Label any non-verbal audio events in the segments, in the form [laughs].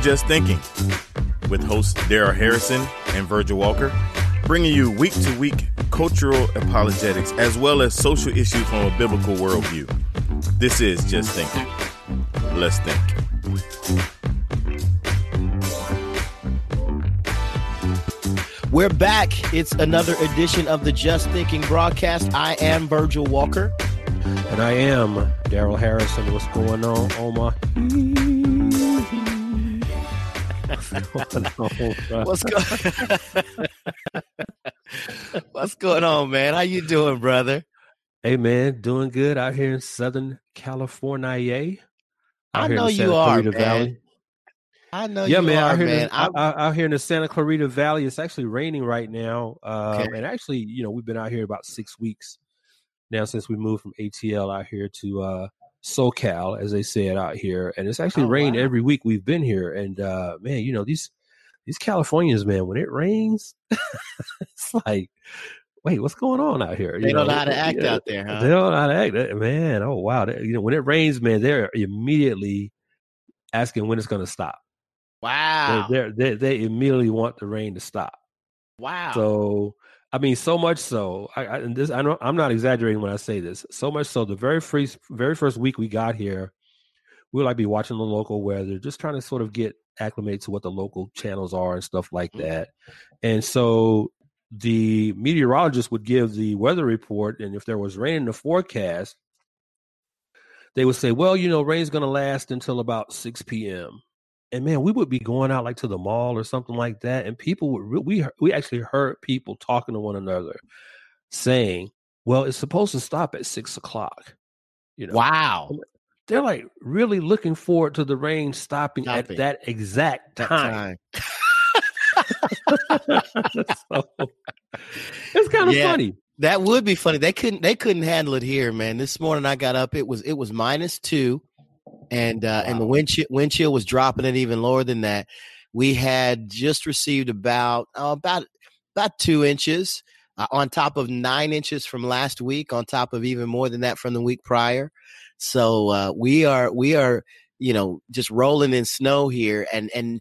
to Just Thinking with hosts Darrell Harrison and Virgil Walker, bringing you week to week cultural apologetics as well as social issues from a biblical worldview. This is Just Thinking. Let's think. We're back. It's another edition of the Just Thinking broadcast. I am Virgil Walker. And I am Darrell Harrison. What's going on, Omaha? [laughs] What's going [laughs] What's going on, man? How you doing, brother? Hey, man, doing good out here in Southern California. I know you are, man. Valley. I know yeah, you man, are, out here, man. In, out, here in the Santa Clarita Valley, it's actually raining right now. Uh, okay. And actually, you know, we've been out here about six weeks now since we moved from ATL out here to uh, SoCal, as they say it out here. And it's actually oh, rained wow. every week we've been here. And uh, man, you know these these Californians, man, when it rains, [laughs] it's like, wait, what's going on out here? You they know, don't know how to act out there, huh? They don't know how to act, man. Oh wow, they, you know when it rains, man, they're immediately asking when it's going to stop. Wow. They they they immediately want the rain to stop. Wow. So I mean, so much so. I, I and this I know I'm not exaggerating when I say this. So much so, the very first very first week we got here, we would like be watching the local weather, just trying to sort of get acclimated to what the local channels are and stuff like mm. that. And so the meteorologist would give the weather report, and if there was rain in the forecast, they would say, "Well, you know, rain's going to last until about 6 p.m." and man, we would be going out like to the mall or something like that, and people would we we actually heard people talking to one another, saying, "Well, it's supposed to stop at six o'clock." You know, wow. They're like really looking forward to the rain stopping, stopping. at that exact time. That time. [laughs] so, it's [laughs] kind of yeah, funny. That would be funny. They couldn't. They couldn't handle it here, man. This morning I got up. It was it was minus two and uh, wow. and the wind chill, wind chill was dropping it even lower than that. We had just received about uh, about about two inches uh, on top of nine inches from last week, on top of even more than that from the week prior. So uh, we are we are you know just rolling in snow here, and and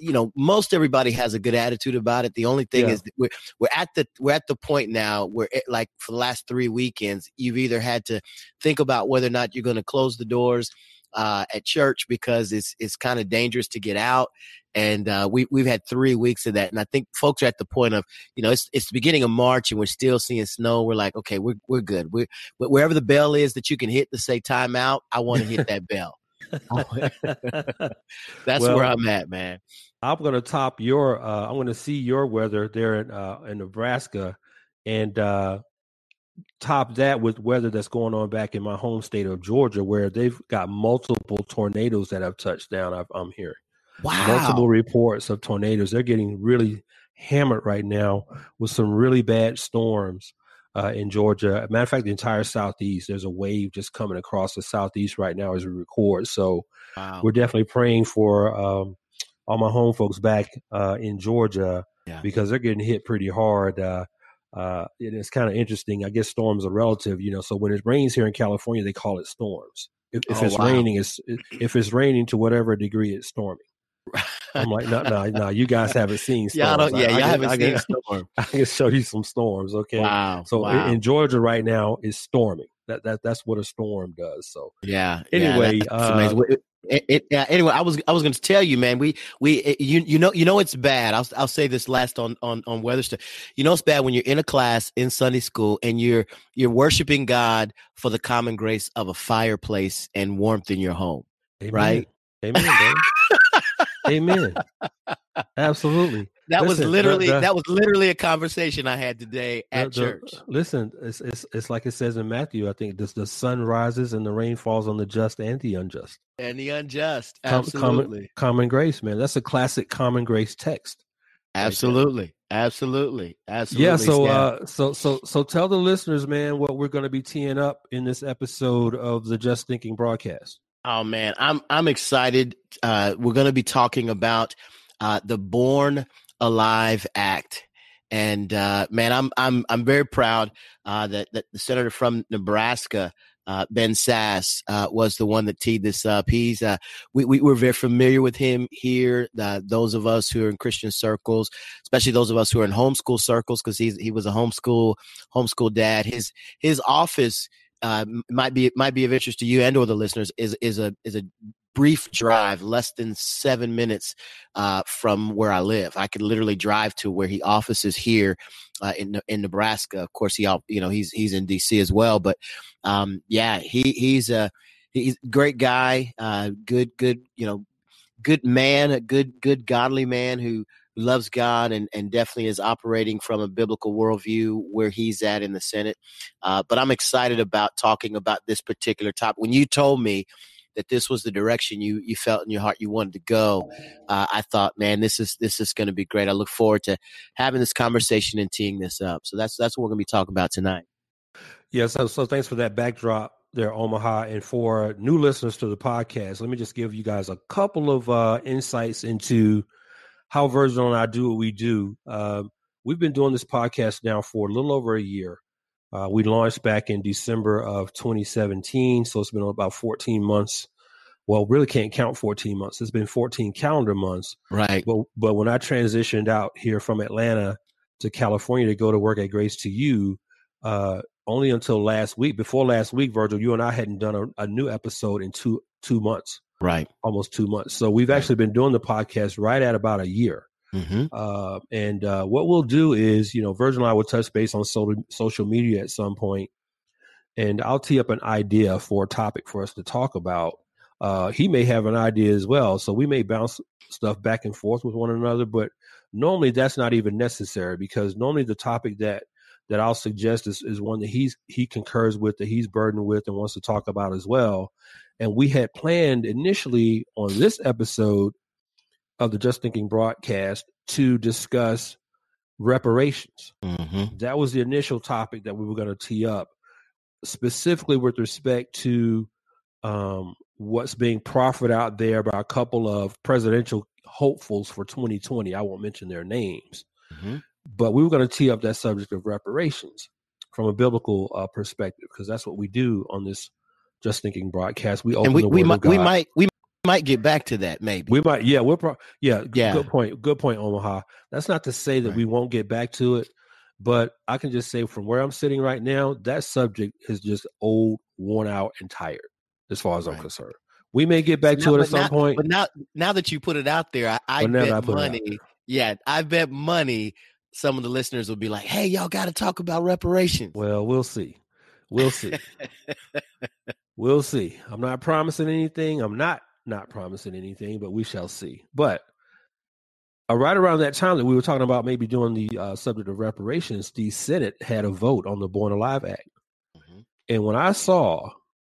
you know most everybody has a good attitude about it the only thing yeah. is we're, we're at the we're at the point now where it, like for the last three weekends you've either had to think about whether or not you're going to close the doors uh, at church because it's it's kind of dangerous to get out. And uh, we we've had three weeks of that, and I think folks are at the point of you know it's it's the beginning of March and we're still seeing snow. We're like, okay, we're we're good. We wherever the bell is that you can hit to say timeout, I want to hit that bell. [laughs] [laughs] That's well, where I'm at, man. I'm going to top your. Uh, I'm to see your weather there in uh, in Nebraska, and uh, top that with weather that's going on back in my home state of Georgia, where they've got multiple tornadoes that have touched down. i am hearing wow. multiple reports of tornadoes. They're getting really hammered right now with some really bad storms uh, in Georgia. matter of fact, the entire southeast. There's a wave just coming across the southeast right now as we record. So wow. we're definitely praying for um, all my home folks back uh, in Georgia yeah. because they're getting hit pretty hard. Uh, uh, it's kind of interesting. I guess storms are relative, you know. So when it rains here in California, they call it storms. If, if oh, it's wow. raining, it's if it's raining to whatever degree it's storming. I'm like, no, no, no. You guys [laughs] haven't seen storms. yeah, y'all I, haven't I, seen I, storm. [laughs] I can show you some storms. Okay. Wow. So wow. In, in, Georgia right now is storming. That that that's what a storm does. So yeah. Anyway, yeah, uh, it, it, uh, anyway, I was I was going to tell you, man. We we it, you you know you know it's bad. I'll I'll say this last on on on weather. You know it's bad when you're in a class in Sunday school and you're you're worshiping God for the common grace of a fireplace and warmth in your home, Amen. right? Amen. Amen. [laughs] Absolutely. That listen, was literally the, the, that was literally a conversation I had today at the, church. Listen, it's, it's it's like it says in Matthew. I think this the sun rises and the rain falls on the just and the unjust. And the unjust, absolutely. Common, common grace, man. That's a classic common grace text. Absolutely. Absolutely. Absolutely. Yeah. So, uh, so, so, so tell the listeners, man, what we're going to be teeing up in this episode of the Just Thinking broadcast. Oh man, I'm I'm excited. Uh, we're going to be talking about uh, the Born Alive Act, and uh, man, I'm I'm I'm very proud uh, that that the senator from Nebraska uh, Ben Sasse uh, was the one that teed this up. He's uh, we, we we're very familiar with him here. Uh, those of us who are in Christian circles, especially those of us who are in homeschool circles, because he's he was a homeschool homeschool dad. His his office uh, might be might be of interest to you and or the listeners is is a is a brief drive, less than seven minutes uh, from where I live. I could literally drive to where he offices here uh, in in Nebraska. Of course, he you know he's he's in DC as well. But um, yeah, he he's a he's a great guy, uh, good good you know good man, a good good godly man who loves God and, and definitely is operating from a biblical worldview where he's at in the Senate. Uh, but I'm excited about talking about this particular topic. When you told me that this was the direction you you felt in your heart you wanted to go, uh, I thought, man, this is this is going to be great. I look forward to having this conversation and teeing this up. So that's that's what we're going to be talking about tonight. Yeah. So so thanks for that backdrop there, Omaha, and for new listeners to the podcast. Let me just give you guys a couple of uh, insights into how Virgil and I do what we do. Uh, we've been doing this podcast now for a little over a year. Uh, we launched back in December of 2017, so it's been about 14 months. Well, really can't count 14 months. It's been 14 calendar months. Right. But but when I transitioned out here from Atlanta to California to go to work at Grace to You, uh, only until last week. Before last week, Virgil, you and I hadn't done a, a new episode in two two months. Right. Almost two months. So we've Right. actually been doing the podcast right at about a year. Mm-hmm. Uh, and uh, what we'll do is, you know, Virgil and I will touch base on so- social media at some point, and I'll tee up an idea for a topic for us to talk about. Uh, he may have an idea as well, so we may bounce stuff back and forth with one another. But normally, that's not even necessary because normally the topic that that I'll suggest is, is one that he's he concurs with, that he's burdened with, and wants to talk about as well. And we had planned initially on this episode of the Just Thinking broadcast to discuss reparations. Mm-hmm. That was the initial topic that we were going to tee up, specifically with respect to um, what's being proffered out there by a couple of presidential hopefuls for 2020. I won't mention their names, Mm-hmm. but we were going to tee up that subject of reparations from a biblical uh, perspective because that's what we do on this Just Thinking broadcast. We open And we, the we Word might of God. we might we might get back to that maybe. We might, yeah, we're pro- yeah, Yeah. Good point. Good point, Omaha. That's not to say that Right. we won't get back to it, but I can just say from where I'm sitting right now, that subject is just old, worn out, and tired, as far as I'm concerned. We may get back Now- to it at some now- point. But now, now that you put it out there, I, I now I bet put money. Yeah, I bet money. Some of the listeners will be like, "Hey, y'all got to talk about reparations." Well, we'll see. We'll see. [laughs] we'll see. I'm not promising anything. I'm not not promising anything, but we shall see. But uh, right around that time that we were talking about maybe doing the uh, subject of reparations, the Senate had a vote on the Born Alive Act. Mhm. And when I saw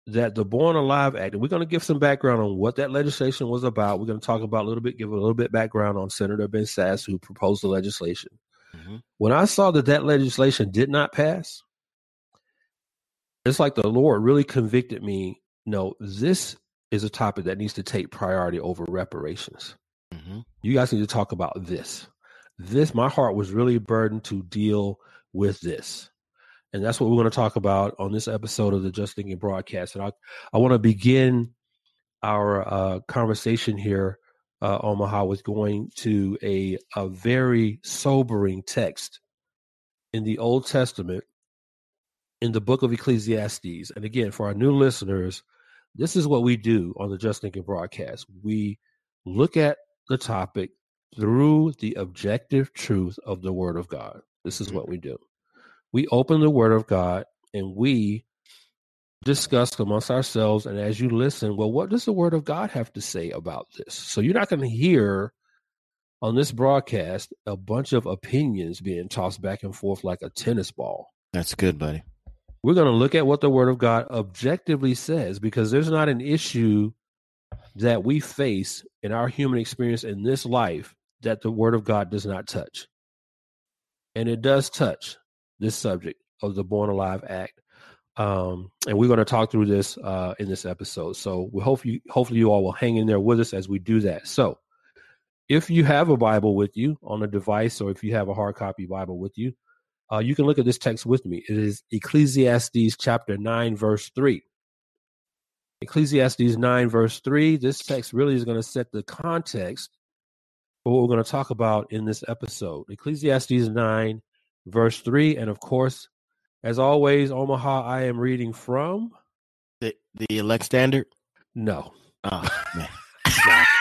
that the Born Alive Act, and we're going to give some background on what that legislation was about. We're going to talk about a little bit, give a little bit background on Senator Ben Sasse, who proposed the legislation. Mhm. When I saw that that legislation did not pass, it's like the Lord really convicted me. No, this is a topic that needs to take priority over reparations. Mhm. You guys need to talk about this. This, my heart was really burdened to deal with this. And that's what we're going to talk about on this episode of the Just Thinking broadcast. And I, I want to begin our uh, conversation here, uh, Omaha, with going to a, a very sobering text in the Old Testament in the book of Ecclesiastes. And again, for our new listeners, this is what we do on the Just Thinking broadcast. We look at the topic through the objective truth of the Word of God. This is what mm-hmm. we do. We open the Word of God and we discuss amongst ourselves. And as you listen, well, what does the Word of God have to say about this? So you're not going to hear on this broadcast a bunch of opinions being tossed back and forth like a tennis ball. That's good, buddy. We're going to look at what the Word of God objectively says because there's not an issue that we face in our human experience in this life that the Word of God does not touch. And it does touch this subject of the Born Alive Act. Um, and we're going to talk through this uh, in this episode. So we hope you, hopefully, you all will hang in there with us as we do that. So, if you have a Bible with you on a device, or if you have a hard copy Bible with you, uh, you can look at this text with me. It is Ecclesiastes chapter 9, verse 3. Ecclesiastes 9, verse 3. This text really is going to set the context for what we're going to talk about in this episode. Ecclesiastes 9, verse 3. And of course, as always, Omaha, I am reading from the, the elect standard. No. Oh man. [laughs]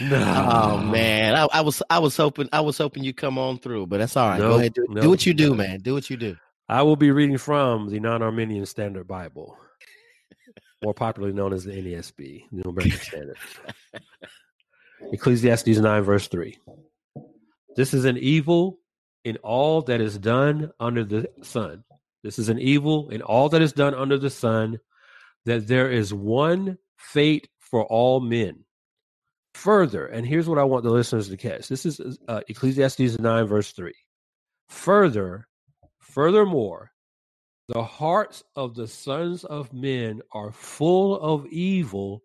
[laughs] no. Oh man, I, I, was I was hoping I was hoping you come on through, but that's all right. Nope, Go ahead, do, nope, do what you do, nope. man. Do what you do. I will be reading from the Non-Arminian Standard Bible, more popularly known as the NASB, New American Standard. [laughs] Ecclesiastes 9, verse 3. This is an evil in all that is done under the sun. This is an evil in all that is done under the sun, that there is one fate for all men. Further, and here's what I want the listeners to catch this is uh, Ecclesiastes 9, verse 3. Further, furthermore, the hearts of the sons of men are full of evil,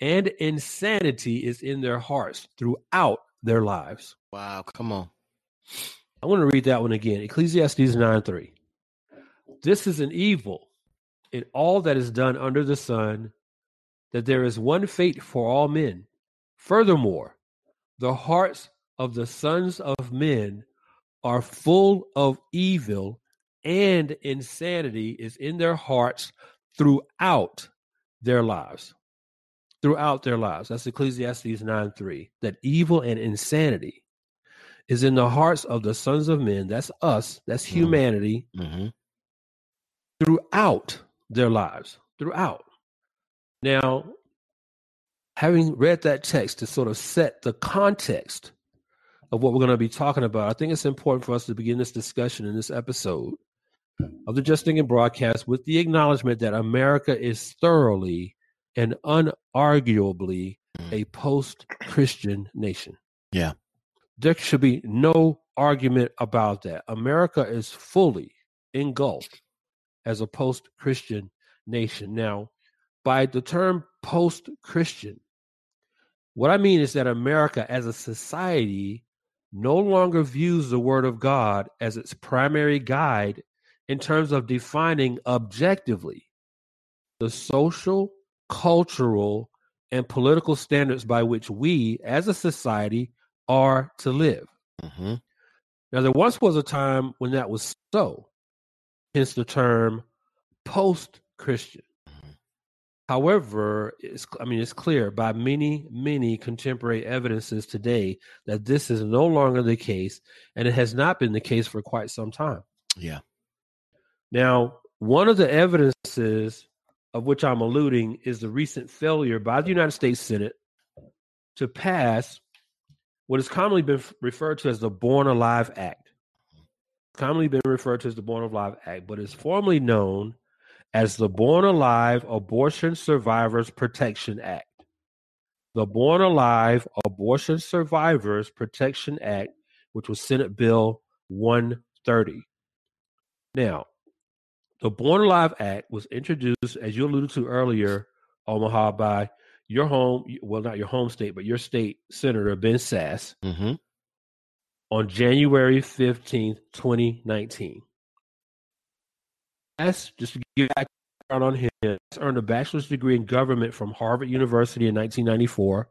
and insanity is in their hearts throughout their lives. Wow, come on. I want to read that one again. Ecclesiastes 9 3. This is an evil in all that is done under the sun, that there is one fate for all men. Furthermore, the hearts of the sons of men are full of evil, and insanity is in their hearts throughout their lives. Throughout their lives. That's Ecclesiastes 9 3. That evil and insanity is in the hearts of the sons of men. That's us, that's Mhm. humanity Mm-hmm. throughout their lives. Throughout. Now, having read that text to sort of set the context of what we're going to be talking about, I think it's important for us to begin this discussion in this episode of the Just Thinking broadcast with the acknowledgement that America is thoroughly and unarguably a mm. post Christian nation. Yeah. There should be no argument about that. America is fully engulfed as a post Christian nation. Now, by the term post Christian, what I mean is that America as a society no longer views the Word of God as its primary guide in terms of defining objectively the social, cultural, and political standards by which we as a society are to live. Mm-hmm. Now, there once was a time when that was so, hence the term post Christian. However, it's, I mean, it's clear by many, many contemporary evidences today that this is no longer the case, and it has not been the case for quite some time. Yeah. Now, one of the evidences of which I'm alluding is the recent failure by the United States Senate to pass what has commonly been referred to as the Born Alive Act. Commonly been referred to as the Born Alive Act, but is formally known as the Born Alive Abortion Survivors Protection Act. The Born Alive Abortion Survivors Protection Act, which was Senate Bill 130. Now, the Born Alive Act was introduced, as you alluded to earlier, Omaha, by your home, well, not your home state, but your state senator, Ben Sasse, Mm-hmm. on January 15th, 2019. Sasse, just to give background on him, earned a bachelor's degree in government from Harvard University in 1994.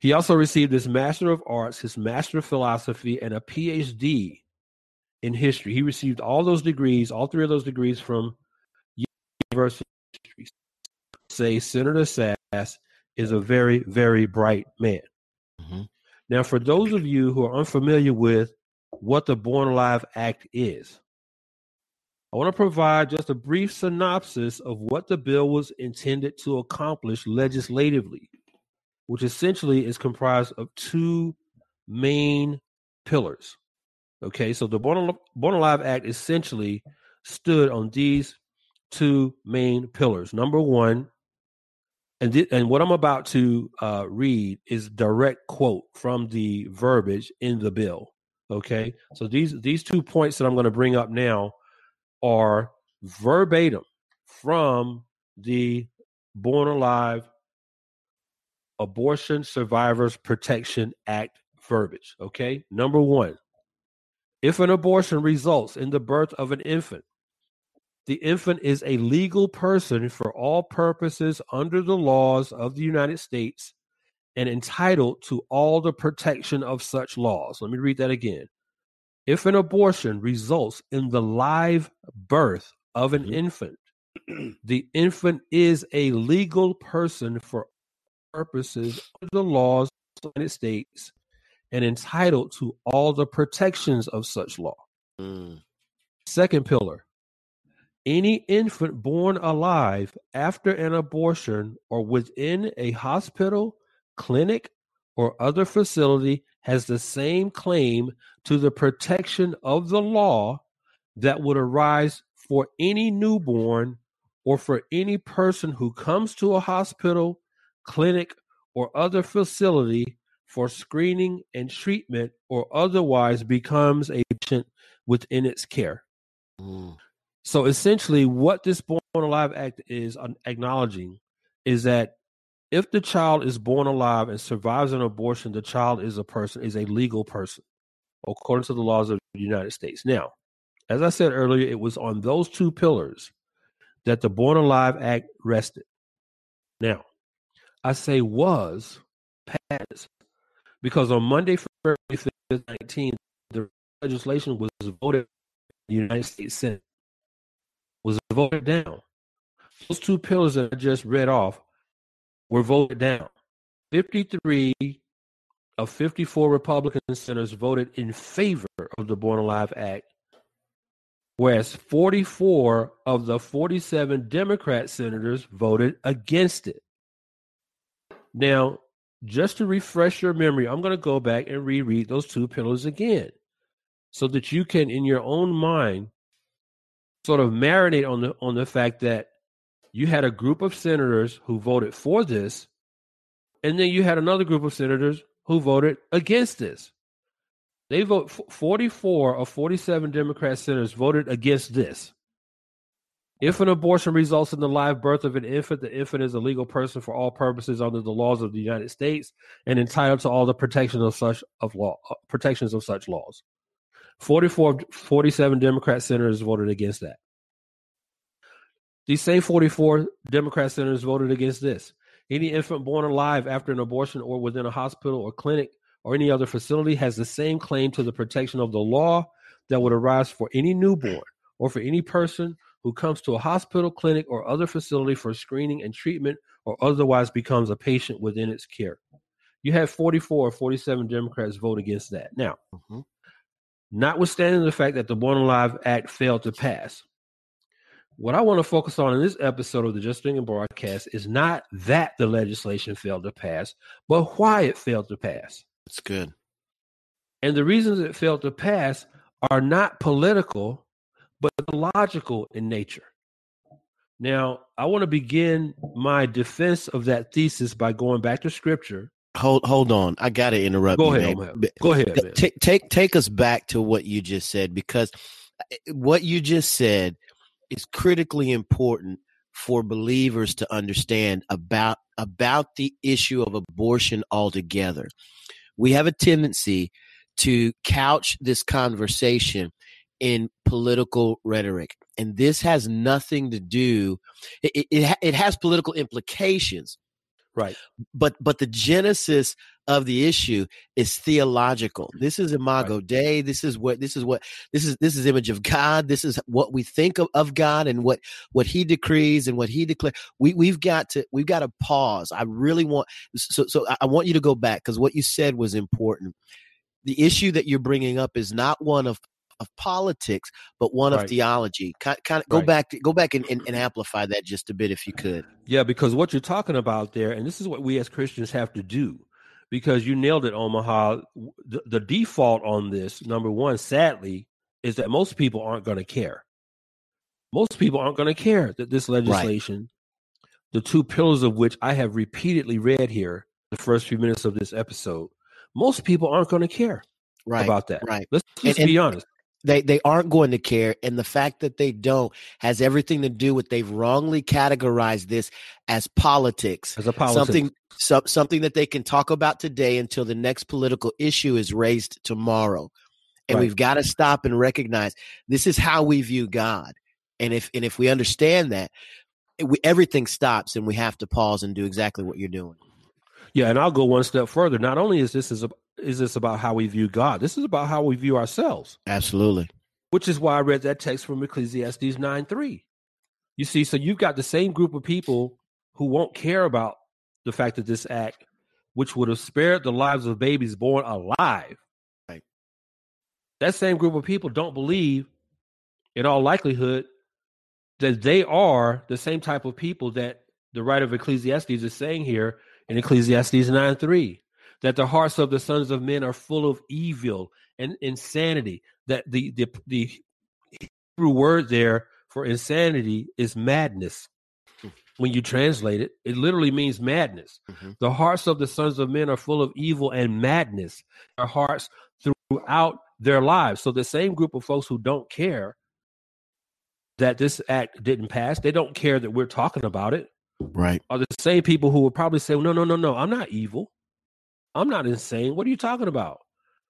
He also received his Master of Arts, his Master of Philosophy, and a PhD in history. He received all those degrees, all three of those degrees from University. Say Senator Sasse is a very, very bright man. Mm-hmm. Now, for those of you who are unfamiliar with what the Born Alive Act is, I want to provide just a brief synopsis of what the bill was intended to accomplish legislatively, which essentially is comprised of two main pillars. Okay, so the Born, Alive Act essentially stood on these two main pillars. Number one, and thi- and what I'm about to uh, read is direct quote from the verbiage in the bill. Okay, so these these two points that I'm going to bring up now are verbatim from the Born Alive Abortion Survivors Protection Act verbiage. Okay, number one, if an abortion results in the birth of an infant, the infant is a legal person for all purposes under the laws of the United States and entitled to all the protection of such laws. Let me read that again. If an abortion results in the live birth of an mm-hmm. infant, the infant is a legal person for purposes of the laws of the United States and entitled to all the protections of such law. Mm. Second pillar any infant born alive after an abortion or within a hospital, clinic, or other facility has the same claim to the protection of the law that would arise for any newborn or for any person who comes to a hospital, clinic, or other facility for screening and treatment or otherwise becomes a patient within its care. Mm. So essentially, what this Born Alive Act is acknowledging is that if the child is born alive and survives an abortion, the child is a person, is a legal person, according to the laws of the United States. Now, as I said earlier, it was on those two pillars that the Born Alive Act rested. Now, I say was passed because on Monday, February 19, the legislation was voted in the United States Senate, was voted down. Those two pillars that I just read off were voted down. 53 of 54 Republican senators voted in favor of the Born Alive Act, whereas 44 of the 47 Democrat senators voted against it. Now, just to refresh your memory, I'm going to go back and reread those two pillars again so that you can, in your own mind, sort of marinate on the on the fact that you had a group of senators who voted for this, and then you had another group of senators who voted against this. They vote 44 of 47 Democrat senators voted against this. If an abortion results in the live birth of an infant, the infant is a legal person for all purposes under the laws of the United States and entitled to all the protections of such of law uh, protections of such laws. 44 47 Democrat senators voted against that. These same 44 Democrat senators voted against this. Any infant born alive after an abortion or within a hospital or clinic or any other facility has the same claim to the protection of the law that would arise for any newborn or for any person who comes to a hospital, clinic, or other facility for screening and treatment or otherwise becomes a patient within its care. You have 44 or 47 Democrats vote against that. Now, mm-hmm. notwithstanding the fact that the Born Alive Act failed to pass, what I want to focus on in this episode of the Just Thinking broadcast is not that the legislation failed to pass, but why it failed to pass. That's good. And the reasons it failed to pass are not political, but logical in nature. Now, I want to begin my defense of that thesis by going back to scripture. Hold hold on. I got to interrupt Go you. Ahead, man. Go ahead. Take take take us back to what you just said because eh, what you just said is critically important for believers to understand about about the issue of abortion altogether. We have a tendency to couch this conversation in political rhetoric. And this has nothing to do, it, it, it has political implications. Right. But but the genesis of the issue is theological. Mm-hmm. This is imago right. Dei. This is what this is what this is this is image of God. This is what we think of, of God and what what he decrees and what he declares. We we've got to we've got to pause. I really want so so I want you to go back because what you said was important. The issue that you're bringing up is not one of of politics, but one right. of theology. Kind, kind of go right. back, go back and, and, and, [clears throat] amplify that just a bit, if you could. Yeah, because what you're talking about there, and this is what we as Christians have to do, because you nailed it, Omaha. The, the default on this, number one, sadly, is that most people aren't going to care. Most people aren't going to care that this legislation, right. the two pillars of which I have repeatedly read here, the first few minutes of this episode, most people aren't going to care right, about that. Right. Let's and, be honest. They they aren't going to care, and the fact that they don't has everything to do with they've wrongly categorized this as politics, as a politics. something so, something that they can talk about today until the next political issue is raised tomorrow. And right. we've got to stop and recognize this is how we view God. And if and if we understand that, we, everything stops and we have to pause and do exactly what you're doing. Yeah, and I'll go one step further. Not only is this is a, is this about how we view God, this is about how we view ourselves. Absolutely. Which is why I read that text from Ecclesiastes 9 3. You see, so you've got the same group of people who won't care about the fact that this act, which would have spared the lives of babies born alive, right. that same group of people don't believe, in all likelihood, that they are the same type of people that the writer of Ecclesiastes is saying here in Ecclesiastes 9 3 that the hearts of the sons of men are full of evil and insanity. That the the, the Hebrew word there for insanity is madness. When you translate it, it literally means madness. Mm-hmm. The hearts of the sons of men are full of evil and madness. Their hearts throughout their lives. So the same group of folks who don't care that this act didn't pass, they don't care that we're talking about it. Right. Are the same people who would probably say, no, no, no, no, I'm not evil. I'm not insane. What are you talking about?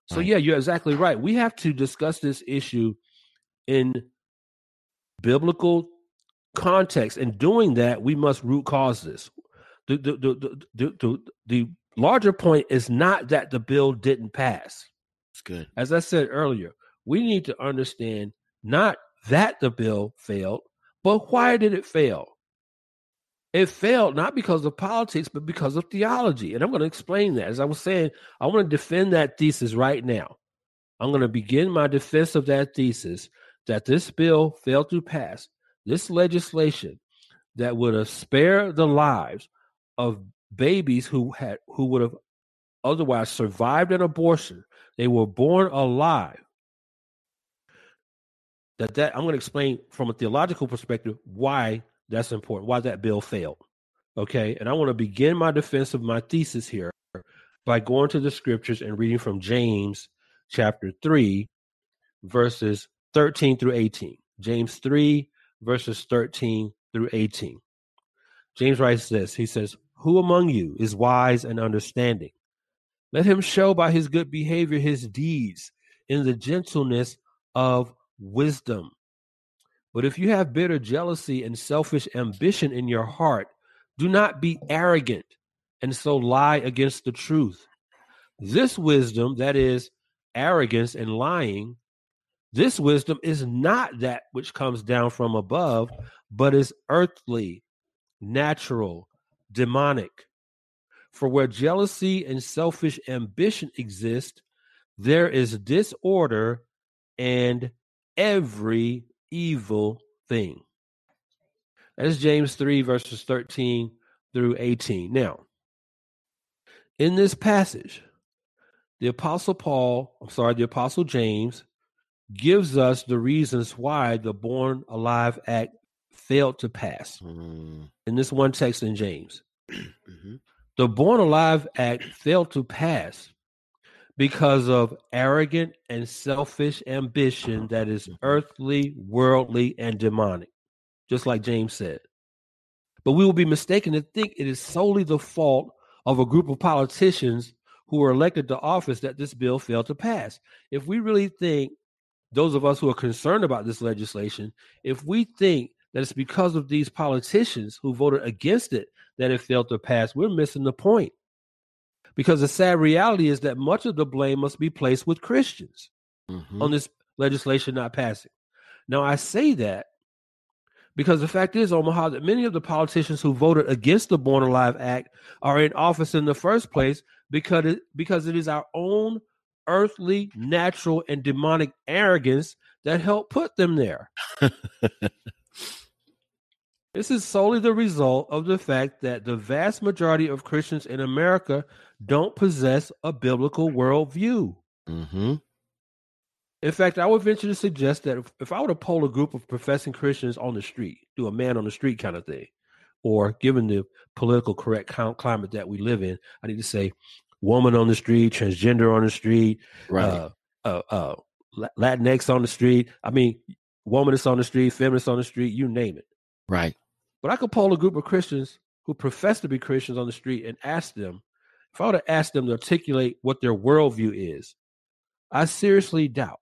So, yeah, you're exactly right. We have to discuss this issue in biblical context. And doing that, we must root cause this. The, the, the, the, the, the larger point is not that the bill didn't pass. It's good. As I said earlier, we need to understand not that the bill failed, but why did it fail? It failed not because of politics, but because of theology. And I'm going to explain that. As I was saying, I want to defend that thesis right now. I'm going to begin my defense of that thesis that this bill failed to pass, this legislation that would have spared the lives of babies who had who would have otherwise survived an abortion. They were born alive. That that I'm going to explain from a theological perspective why that's important. Why that bill failed. Okay. And I want to begin my defense of my thesis here by going to the scriptures and reading from James chapter 3, verses 13 through 18. James 3, verses 13 through 18. James writes this He says, Who among you is wise and understanding? Let him show by his good behavior his deeds in the gentleness of wisdom. But if you have bitter jealousy and selfish ambition in your heart, do not be arrogant and so lie against the truth. This wisdom, that is, arrogance and lying, this wisdom is not that which comes down from above, but is earthly, natural, demonic. For where jealousy and selfish ambition exist, there is disorder and every evil thing. That is James 3, verses 13 through 18. Now, in this passage, the Apostle Paul, I'm sorry, the Apostle James gives us the reasons why the Born Alive Act failed to pass. Mm. In this one text in James, [clears throat] mm-hmm. the Born Alive Act failed to pass because of arrogant and selfish ambition that is mm-hmm. earthly, worldly, and demonic, just like James said. But we will be mistaken to think it is solely the fault of a group of politicians who were elected to office that this bill failed to pass. If we really think, those of us who are concerned about this legislation, if we think that it's because of these politicians who voted against it that it failed to pass, we're missing the point. Because the sad reality is that much of the blame must be placed with Christians mm-hmm. on this legislation not passing. Now, I say that because the fact is, Omaha, that many of the politicians who voted against the Born Alive Act are in office in the first place because it, because it is our own earthly, natural, and demonic arrogance that helped put them there. [laughs] this is solely the result of the fact that the vast majority of Christians in America don't possess a biblical worldview. Mm-hmm. In fact, I would venture to suggest that if, if I were to poll a group of professing Christians on the street, do a man on the street kind of thing, or given the political correct climate that we live in, I need to say woman on the street, transgender on the street, right. uh, uh, uh, Latinx on the street. I mean, womanist on the street, feminist on the street, you name it. Right. But I could poll a group of Christians who profess to be Christians on the street and ask them if I were to ask them to articulate what their worldview is, I seriously doubt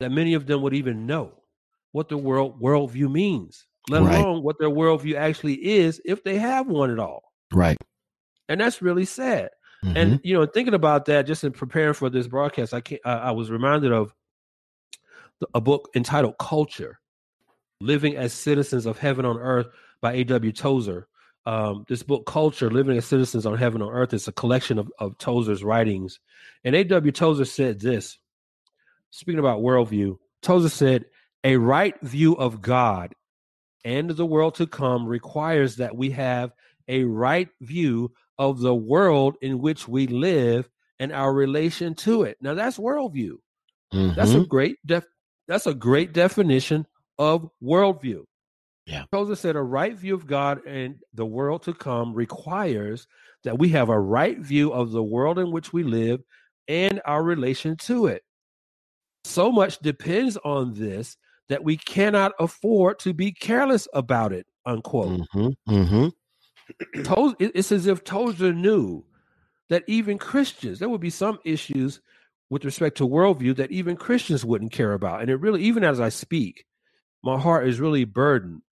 that many of them would even know what the world worldview means, let Right. alone what their worldview actually is, if they have one at all. Right. And that's really sad. Mhm. And you know, thinking about that, just in preparing for this broadcast, I can't, I, I was reminded of the- a book entitled "Culture: Living as Citizens of Heaven on Earth" by A.W. Tozer. Um, this book, "Culture: Living as Citizens on Heaven on Earth," is a collection of, of Tozer's writings. And A.W. Tozer said this, speaking about worldview. Tozer said, "A right view of God and the world to come requires that we have a right view of the world in which we live and our relation to it. Now that's worldview. That's a Mhm. great def- that's a great definition of worldview. Yeah. Tozer said a right view of God and the world to come requires that we have a right view of the world in which we live and our relation to it. So much depends on this that we cannot afford to be careless about it. Unquote. Mhm. Mhm. Toz- it- it's as if Tozer knew that even Christians, there would be some issues with respect to worldview that even Christians wouldn't care about. And it really, even as I speak, my heart is really burdened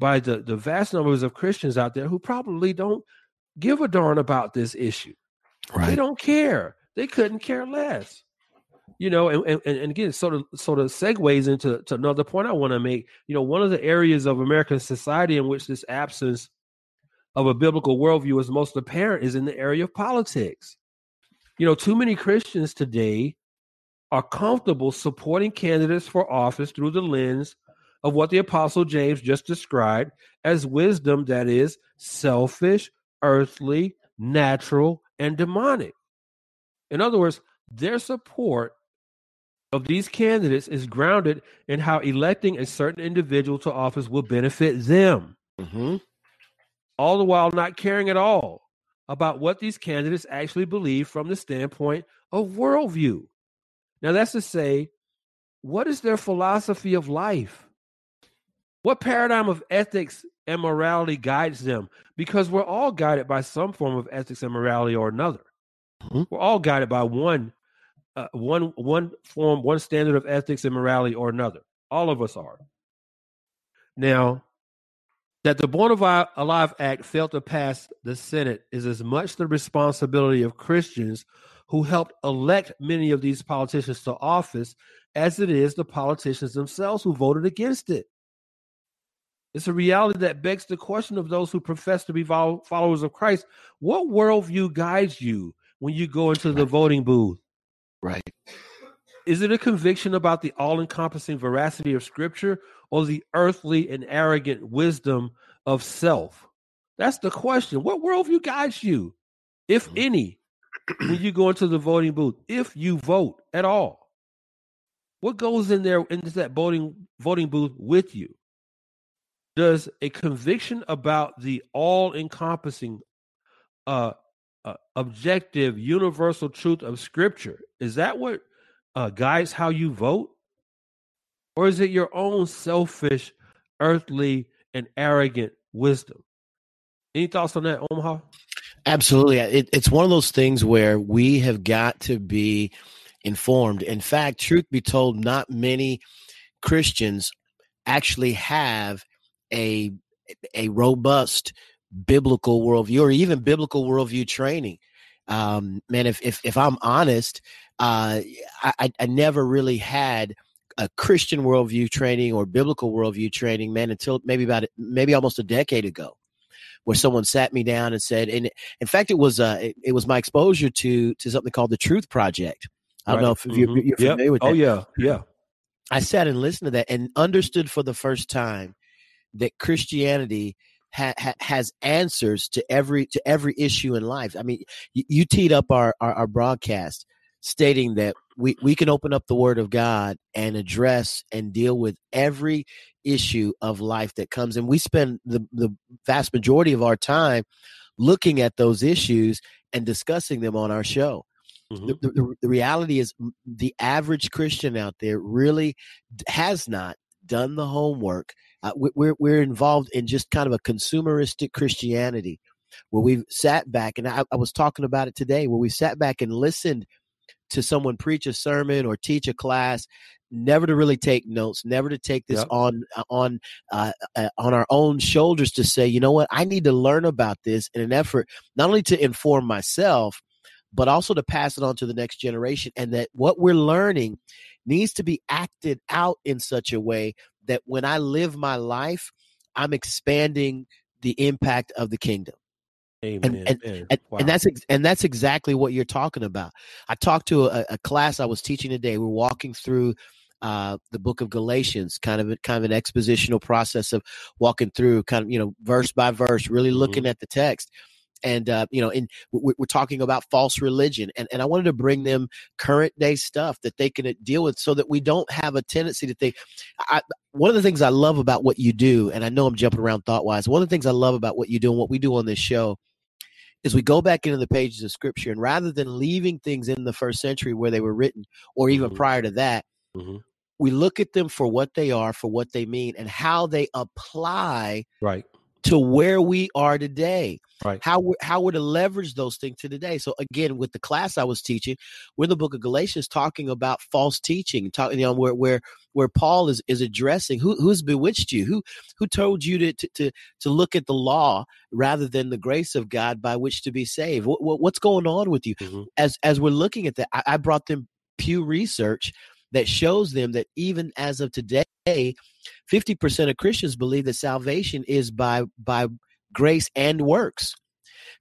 by the, the vast numbers of Christians out there who probably don't give a darn about this issue. They don't care. They couldn't care less. You know, and, and, and again, sort of sort of segues into to another point I want to make. You know, one of the areas of American society in which this absence of a biblical worldview is most apparent is in the area of politics. You know, too many Christians today are comfortable supporting candidates for office through the lens of what the Apostle James just described as wisdom that is selfish, earthly, natural, and demonic. In other words, their support of these candidates is grounded in how electing a certain individual to office will benefit them Mhm. all the while not caring at all about what these candidates actually believe from the standpoint of worldview. Now, that's to say, what is their philosophy of life? What paradigm of ethics and morality guides them? Because we're all guided by some form of ethics and morality or another. Mhm. We're all guided by one, uh, one, one form, one standard of ethics and morality or another. All of us are. Now, that the Born Alive Act failed to pass the Senate is as much the responsibility of Christians who helped elect many of these politicians to office as it is the politicians themselves who voted against it. It's a reality that begs the question of those who profess to be fol- followers of Christ what worldview guides you when you go into the voting booth? Right. Is it a conviction about the all encompassing veracity of Scripture or the earthly and arrogant wisdom of self? That's the question. What worldview guides you, if mm-hmm. any, when you go into the voting booth, if you vote at all? What goes in there into that voting voting booth with you? Does a conviction about the all encompassing uh, uh, objective universal truth of scripture is that what uh, guides how you vote or is it your own selfish earthly and arrogant wisdom any thoughts on that omaha Absolutely. It, it's one of those things where we have got to be informed. In fact, truth be told, not many Christians actually have a a robust biblical worldview or even biblical worldview training. Um, man, if if if I'm honest, uh, I, I- never really had a Christian worldview training or biblical worldview training, man, until maybe about maybe almost a decade ago, where someone sat me down and said, and in fact, it was uh, it, it was my exposure to to something called the Truth Project. I don't know if you're, Mhm. you're Yep. familiar with that. oh yeah yeah I sat and listened to that and understood for the first time that Christianity ha- ha- has answers to every to every issue in life. I mean, you, you teed up our, our our broadcast stating that we we can open up the Word of God and address and deal with every issue of life that comes, and we spend the the vast majority of our time looking at those issues and discussing them on our show Mhm. the, the, the reality is the average christian out there really has not done the homework uh, we- we're, we're involved in just kind of a consumeristic christianity where we've sat back and I, I was talking about it today where we sat back and listened to someone preach a sermon or teach a class never to really take notes never to take this Yep. on uh, on uh, uh, on our own shoulders to say you know what i need to learn about this in an effort not only to inform myself but also to pass it on to the next generation and that what we're learning needs to be acted out in such a way that when i live my life i'm expanding the impact of the kingdom Amen. and- Amen. and, Wow. and that's and that's exactly what you're talking about. I talked to a, a class I was teaching today. We're walking through uh, the book of Galatians, kind of a, kind of an expositional process of walking through, kind of you know verse by verse, really looking at the text. And uh, you know, and we're, we're talking about false religion, and, and I wanted to bring them current day stuff that they can uh, deal with, so that we don't have a tendency to think. I, one of the things I love about what you do, and I know I'm jumping around thought wise. One of the things I love about what you do and what we do on this show is we go back into the pages of scripture and rather than leaving things in the first century where they were written or even Mhm. prior to that Mhm. we look at them for what they are for what they mean and how they apply right. To where we are today. Right. how we're, how we're to leverage those things to today? So again with the class i was teaching we're in the book of galatians talking about false teaching talking you know where where where paul is is addressing who who's bewitched you? Who who told you to to to, look at the law rather than the grace of god by which to be saved? What, what, what's going on with you? Mhm. as as we're looking at that I, I brought them pew research that shows them that even as of today 50% of christians believe that salvation is by by grace and works.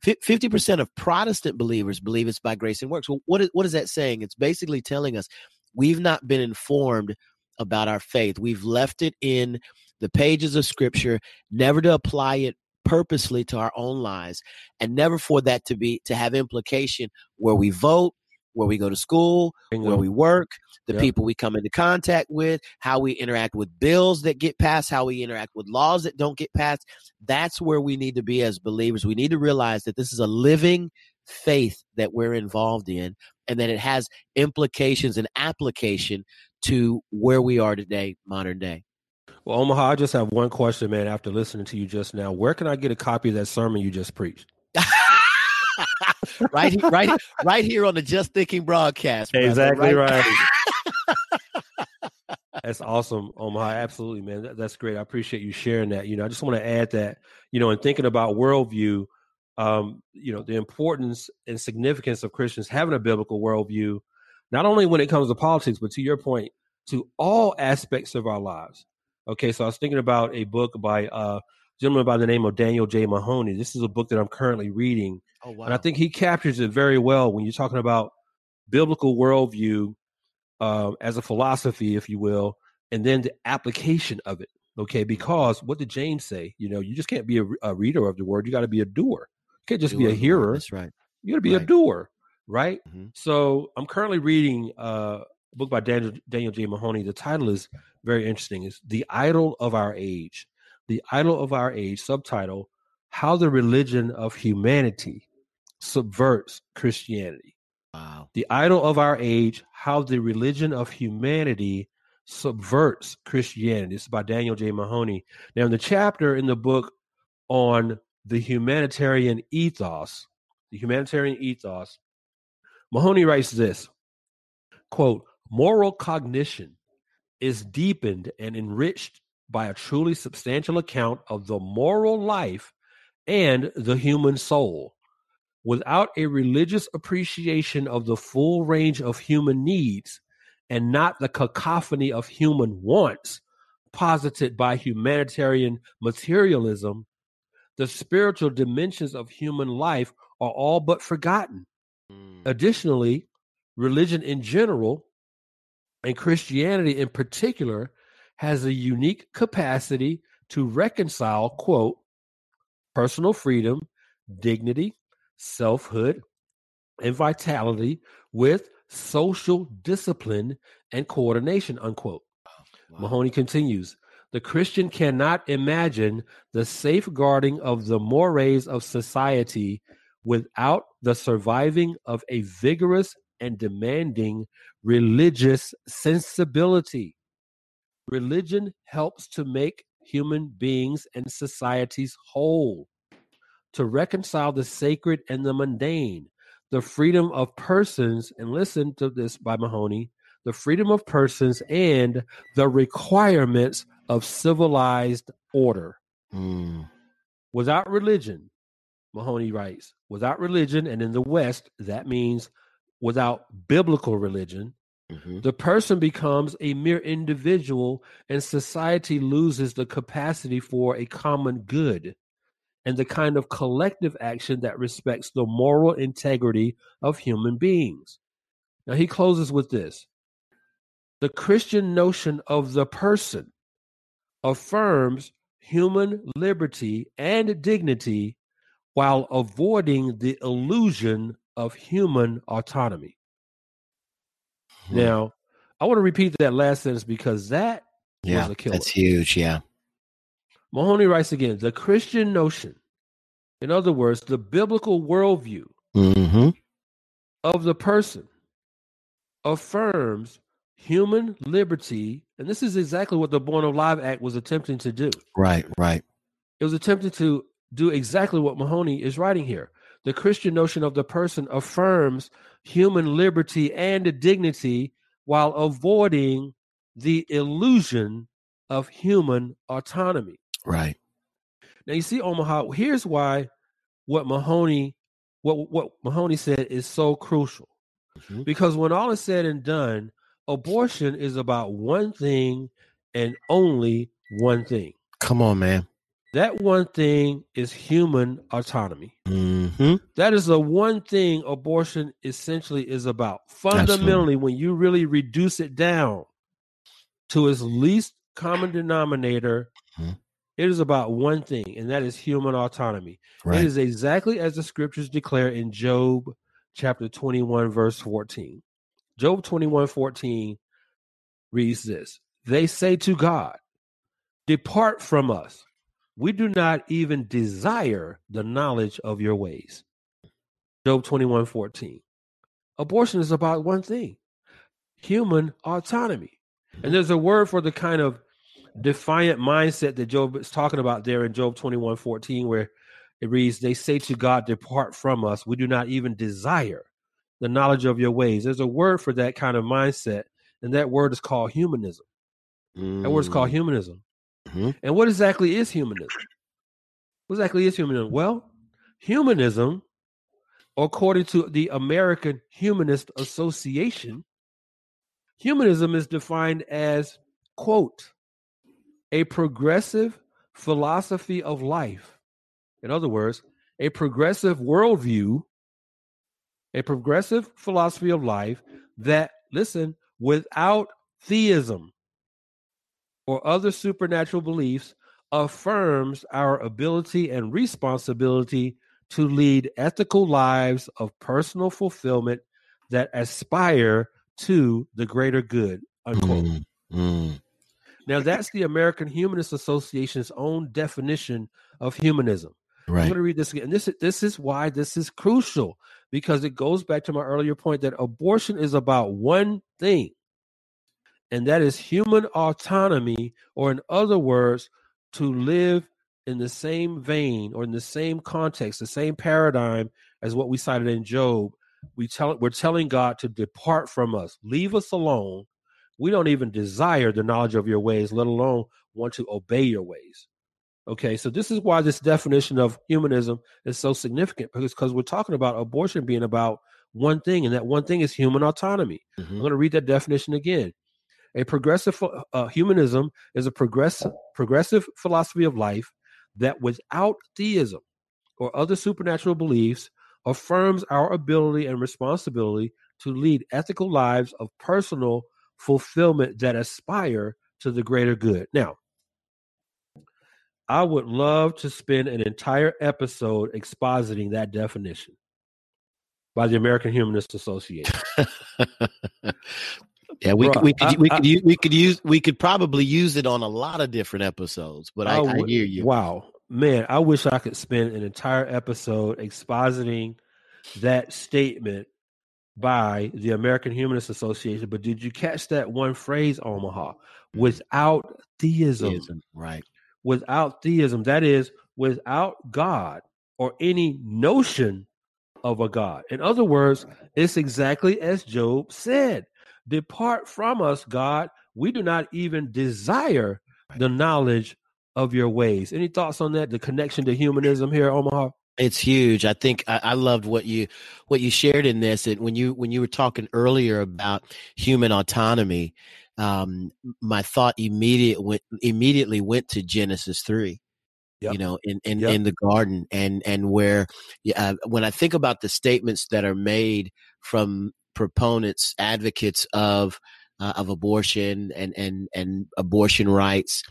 50% of protestant believers believe it's by grace and works. Well what is, what is that saying? It's basically telling us we've not been informed about our faith. We've left it in the pages of scripture never to apply it purposely to our own lives and never for that to be to have implication where we vote where we go to school where we work, the Yep. people we come into contact with, how we interact with bills that get passed, how we interact with laws that don't get passed. That's where we need to be as believers. We need to realize that this is a living faith that we're involved in and that it has implications and application to where we are today, modern day. Well, Omaha, I just have one question, man. After listening to you just now, where can I get a copy of that sermon you just preached? [laughs] right, right, right here on the Just Thinking broadcast. brother. Exactly right. [laughs] That's awesome, Omaha. Absolutely, man. That- that's great. I appreciate you sharing that. You know, I just want to add that, you know, in thinking about worldview, um, you know, the importance and significance of Christians having a biblical worldview, not only when it comes to politics, but to your point, to all aspects of our lives. Okay, so I was thinking about a book by uh, a gentleman by the name of Daniel J. Mahoney. This is a book that I'm currently reading. Oh wow! And I think he captures it very well when you're talking about biblical worldview um, as a philosophy, if you will, and then the application of it. Okay, because what did James say? You know, you just can't be a, a reader of the word; you got to be a doer. You can't just be a hearer; That's right. you got to be a doer, right? Mhm. So I'm currently reading uh, a book by Daniel, Daniel J. Mahoney. The title is very interesting. It's "The Idol of Our Age." The Idol of Our Age. Subtitle: How the Religion of Humanity subverts Christianity. Wow. The idol of our age, how the religion of humanity subverts Christianity. This is by Daniel J. Mahoney. Now, in the chapter in the book on the humanitarian ethos, the humanitarian ethos, Mahoney writes this quote, moral cognition is deepened and enriched by a truly substantial account of the moral life and the human soul without a religious appreciation of the full range of human needs and not the cacophony of human wants posited by humanitarian materialism, the spiritual dimensions of human life are all but forgotten. Mm. Additionally, religion in general and Christianity in particular has a unique capacity to reconcile, quote, personal freedom, dignity, selfhood, and vitality with social discipline and coordination, unquote. Oh, wow. Mahoney continues The Christian cannot imagine the safeguarding of the mores of society without the surviving of a vigorous and demanding religious sensibility. Religion helps to make human beings and societies whole, to reconcile the sacred and the mundane, the freedom of persons, and listen to this by Mahoney the freedom of persons and the requirements of civilized order. Mm. Without religion, Mahoney writes, without religion, and in the West, that means without biblical religion, Mhm. the person becomes a mere individual and society loses the capacity for a common good and the kind of collective action that respects the moral integrity of human beings. Now he closes with this The Christian notion of the person affirms human liberty and dignity while avoiding the illusion of human autonomy. Hmm. Now, I want to repeat that last sentence because that yeah, was a killer. that's huge. Yeah. Mahoney writes again the Christian notion, in other words, the biblical worldview hmm of the person affirms human liberty. And this is exactly what the Born Alive Act was attempting to do. Right. Right. It was attempting to do exactly what Mahoney is writing here. The Christian notion of the person affirms human liberty and dignity while avoiding the illusion of human autonomy. Right. Now you see, Omaha. Here's why what Mahoney, what what Mahoney said is so crucial, Mhm. because when all is said and done, abortion is about one thing and only one thing. Come on, man. That one thing is human autonomy. hmm That is the one thing abortion essentially is about. Fundamentally, when you really reduce it down to its least common denominator, Mhm. It is about one thing, and that is human autonomy. Right. It is exactly as the scriptures declare in Job chapter 21, verse 14. Job 21, 14 reads this They say to God, Depart from us. We do not even desire the knowledge of your ways. Job 21, 14. Abortion is about one thing human autonomy. And mm-hmm. there's a word for the kind of defiant mindset that Job is talking about there in Job 21, 14, where it reads, They say to God, Depart from us. We do not even desire the knowledge of your ways. There's a word for that kind of mindset, and that word is called humanism. That word is called humanism. Mhm. And what exactly is humanism? What exactly is humanism? Well, humanism, according to the American Humanist Association, humanism is defined as, quote, a progressive philosophy of life. In other words, a progressive worldview, a progressive philosophy of life that, listen, without theism or other supernatural beliefs, affirms our ability and responsibility to lead ethical lives of personal fulfillment that aspire to the greater good. Unquote. Mm, mm. Now, that's the American Humanist Association's own definition of humanism. I'm going to read this again. And this, this is why this is crucial because it goes back to my earlier point that abortion is about one thing, and that is human autonomy, or in other words, to live in the same vein or in the same context, the same paradigm as what we cited in Job. We tell we're telling God to depart from us, leave us alone. We don't even desire the knowledge of your ways, let alone want to obey your ways. Okay, so this is why this definition of humanism is so significant because because we're talking about abortion being about one thing, and that one thing is human autonomy. I'm Mhm. going to read that definition again. A progressive uh, humanism is a progressive progressive philosophy of life that, without theism or other supernatural beliefs, affirms our ability and responsibility to lead ethical lives of personal fulfillment that aspire to the greater good. Now, I would love to spend an entire episode expositing that definition by the American Humanist Association. [laughs] yeah, we Bruh, could, we could I- we I- could use, we could use we could probably use it on a lot of different episodes. But I, I would- hear you. Wow, man, I wish I could spend an entire episode expositing that statement by the American Humanist Association. But did you catch that one phrase, Omaha? Mm-hmm. Without theism, Theism, Right. without theism, that is, without God or any notion of a God. In other words, it's exactly as Job said Depart from us, God. We do not even desire the knowledge of your ways. Any thoughts on that? The connection to humanism here, Omaha? It's huge. I think I, I, loved what you what you shared in this. And when you when you were talking earlier about human autonomy, um, my thought immediate went, immediately went to Genesis three. Yep. You know, in in, yep. in the garden, and and where uh, when I think about the statements that are made from proponents, advocates of uh, of abortion and and and abortion rights.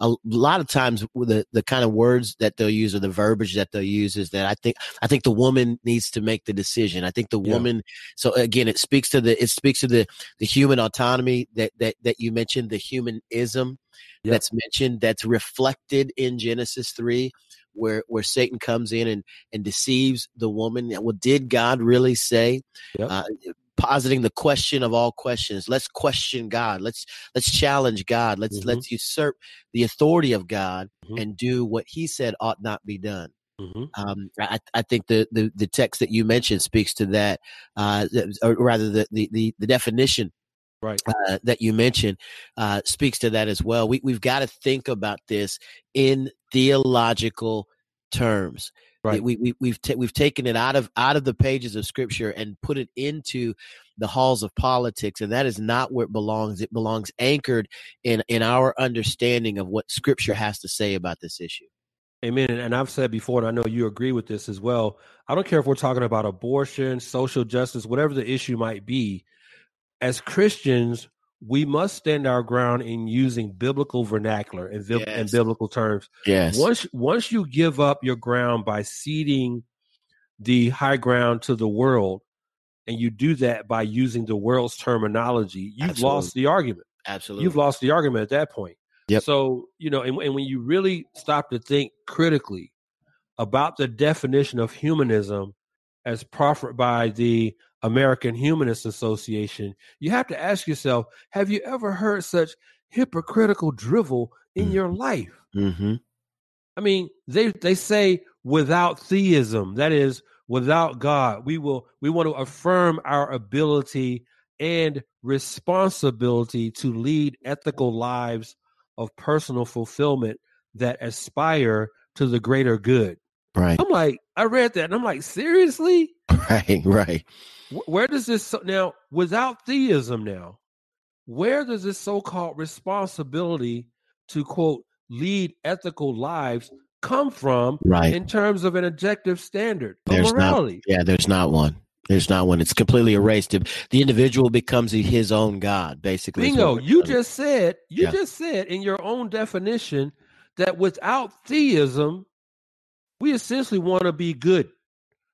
A lot of times, the the kind of words that they'll use or the verbiage that they'll use is that I think I think the woman needs to make the decision. I think the yeah. woman. So again, it speaks to the it speaks to the the human autonomy that that that you mentioned, the humanism yep. that's mentioned, that's reflected in Genesis three where where Satan comes in and and deceives the woman. Well, did God really say? Yep. Uh, positing the question of all questions. Let's question God. Let's let's challenge God. Let's mm-hmm. let's usurp the authority of God mm-hmm. and do what He said ought not be done. Mm-hmm. Um, I, I, think the, the, the text that you mentioned speaks to that, uh, or rather the, the, the, the definition right uh, that you mentioned uh, speaks to that as well. We, we've got to think about this in theological terms. Right. We, we, we've ta- we've taken it out of out of the pages of scripture and put it into the halls of politics, and that is not where it belongs. It belongs anchored in in our understanding of what scripture has to say about this issue. Amen. And I've said before, and I know you agree with this as well. I don't care if we're talking about abortion, social justice, whatever the issue might be. As Christians, we must stand our ground in using biblical vernacular and, yes. and biblical terms. Yes. Once once you give up your ground by ceding the high ground to the world, and you do that by using the world's terminology, you've Absolutely. lost the argument. Absolutely. You've lost the argument at that point. Yep. So, you know, and, and when you really stop to think critically about the definition of humanism as proffered by the American Humanist Association, you have to ask yourself have you ever heard such hypocritical drivel in mm. your life? Mm-hmm. I mean, they, they say without theism, that is, without God, we will we want to affirm our ability and responsibility to lead ethical lives of personal fulfillment that aspire to the greater good. Right. I'm like, I read that and I'm like, seriously? [laughs] Right, right. Where does this now, without theism now, where does this so called responsibility to quote, lead ethical lives come from right. in terms of an objective standard of there's morality? Not, yeah, there's not one. There's not one. It's completely erased. The individual becomes his own God, basically. Bingo. You just said, you yeah. just said in your own definition that without theism, we essentially want to be good.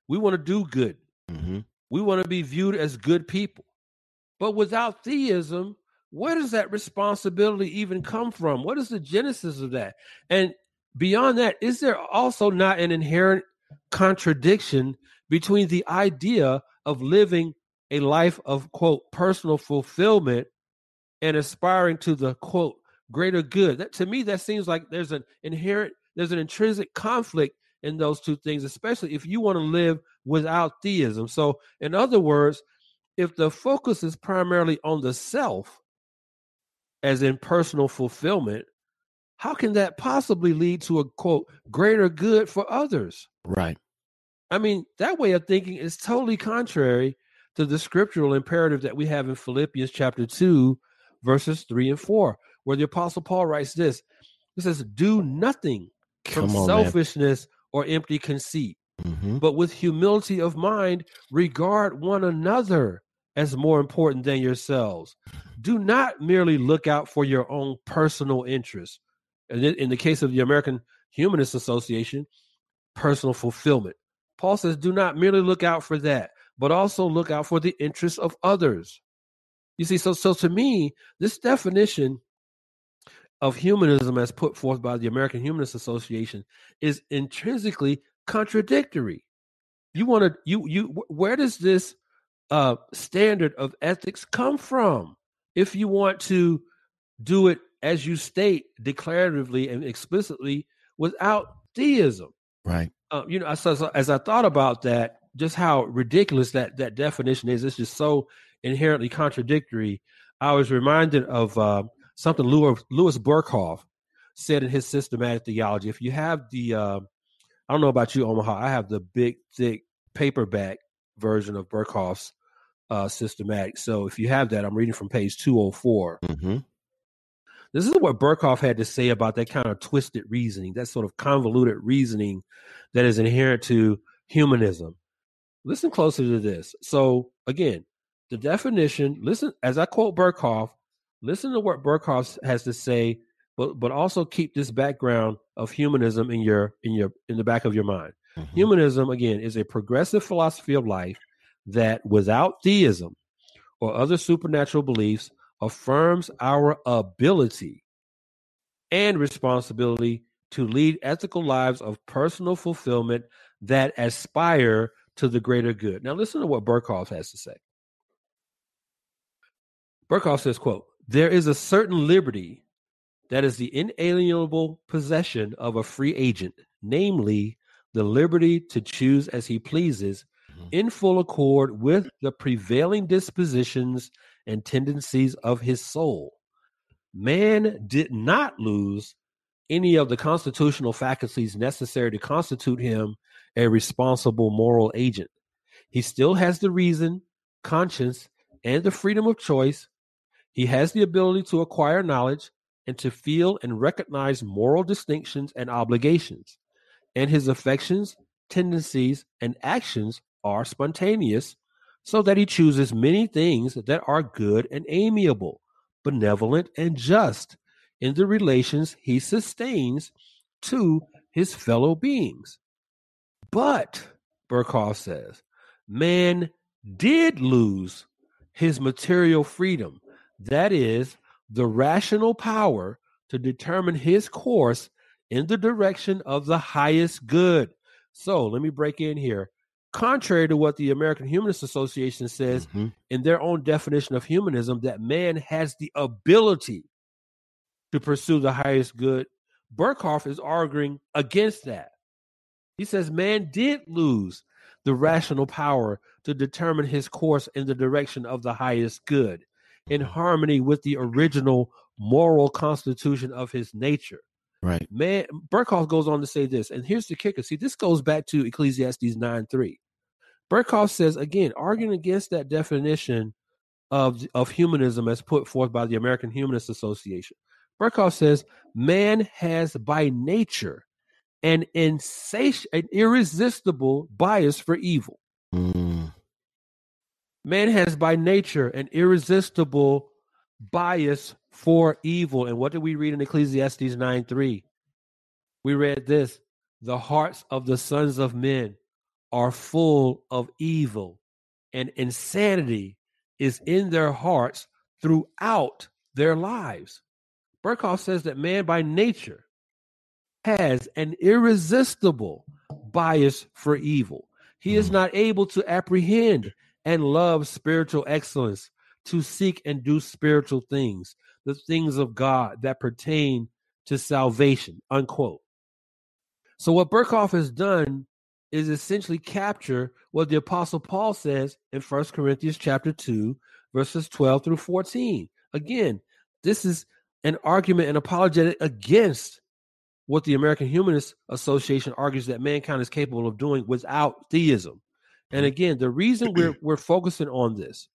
We want to do good. Mm-hmm. We want to be viewed as good people. But without theism, where does that responsibility even come from? What is the genesis of that? And beyond that, is there also not an inherent contradiction between the idea of living a life of, quote, personal fulfillment and aspiring to the, quote, greater good? That to me, that seems like there's an inherent, there's an intrinsic conflict in those two things, especially if you want to live without theism. So, in other words, if the focus is primarily on the self, as in personal fulfillment, how can that possibly lead to a quote greater good for others? Right. I mean, that way of thinking is totally contrary to the scriptural imperative that we have in Philippians chapter 2, verses 3 and 4, where the apostle Paul writes this. He says, Do nothing from on, selfishness man or empty conceit, mm-hmm. but with humility of mind, regard one another as more important than yourselves. Do not merely look out for your own personal interests. And in the case of the American Humanist Association, personal fulfillment. Paul says, do not merely look out for that, but also look out for the interests of others. You see, so so to me, this definition of humanism as put forth by the American Humanist Association is intrinsically contradictory. You want to you you where does this uh, standard of ethics come from? If you want to do it as you state declaratively and explicitly without theism, right? Uh, you know, as, as I thought about that, just how ridiculous that that definition is. It's just so inherently contradictory. I was reminded of uh, something Louis, Louis Berkhof said in his systematic theology. If you have the, uh, I don't know about you, Omaha, I have the big, thick paperback version of Berkhof's uh, systematic. So if you have that, I'm reading from page 204. Mm-hmm. This is what Berkhof had to say about that kind of twisted reasoning, that sort of convoluted reasoning that is inherent to humanism. Listen closer to this. So again, the definition, listen, as I quote Berkhof, listen to what Berkhof has to say, but but also keep this background of humanism in your in your in the back of your mind. Mm-hmm. Humanism, again, is a progressive philosophy of life that without theism or other supernatural beliefs affirms our ability and responsibility to lead ethical lives of personal fulfillment that aspire to the greater good. Now listen to what Berkhof has to say. Berkhof says, quote, there is a certain liberty that is the inalienable possession of a free agent, namely the liberty to choose as he pleases mm-hmm. in full accord with the prevailing dispositions and tendencies of his soul. Man did not lose any of the constitutional faculties necessary to constitute him a responsible moral agent. He still has the reason, conscience, and the freedom of choice. He has the ability to acquire knowledge and to feel and recognize moral distinctions and obligations. And his affections, tendencies, and actions are spontaneous, so that he chooses many things that are good and amiable, benevolent and just in the relations he sustains to his fellow beings. But, Berkhof says, man did lose his material freedom. That is, the rational power to determine his course in the direction of the highest good. So let me break in here. Contrary to what the American Humanist Association says mm-hmm. in their own definition of humanism, that man has the ability to pursue the highest good, Berkhof is arguing against that. He says man did lose the rational power to determine his course in the direction of the highest good, in harmony with the original moral constitution of his nature. Right. Man, Berkhof goes on to say this, and here's the kicker. See, this goes back to Ecclesiastes 9 3. Berkhof says, again, arguing against that definition of, of humanism as put forth by the American Humanist Association. Berkhof says, man has by nature an insatiable, an irresistible bias for evil. Mm. Man has by nature an irresistible bias for evil. And what did we read in Ecclesiastes 9 3? We read this the hearts of the sons of men are full of evil, and insanity is in their hearts throughout their lives. Berkhof says that man by nature has an irresistible bias for evil. He is mm. not able to apprehend and love spiritual excellence, to seek and do spiritual things, the things of God that pertain to salvation. Unquote. So, what Berkhof has done is essentially capture what the Apostle Paul says in First Corinthians chapter 2, verses 12 through 14. Again, this is an argument, and apologetic against what the American Humanist Association argues that mankind is capable of doing without theism. And mm-hmm. again, the reason we're we're focusing on this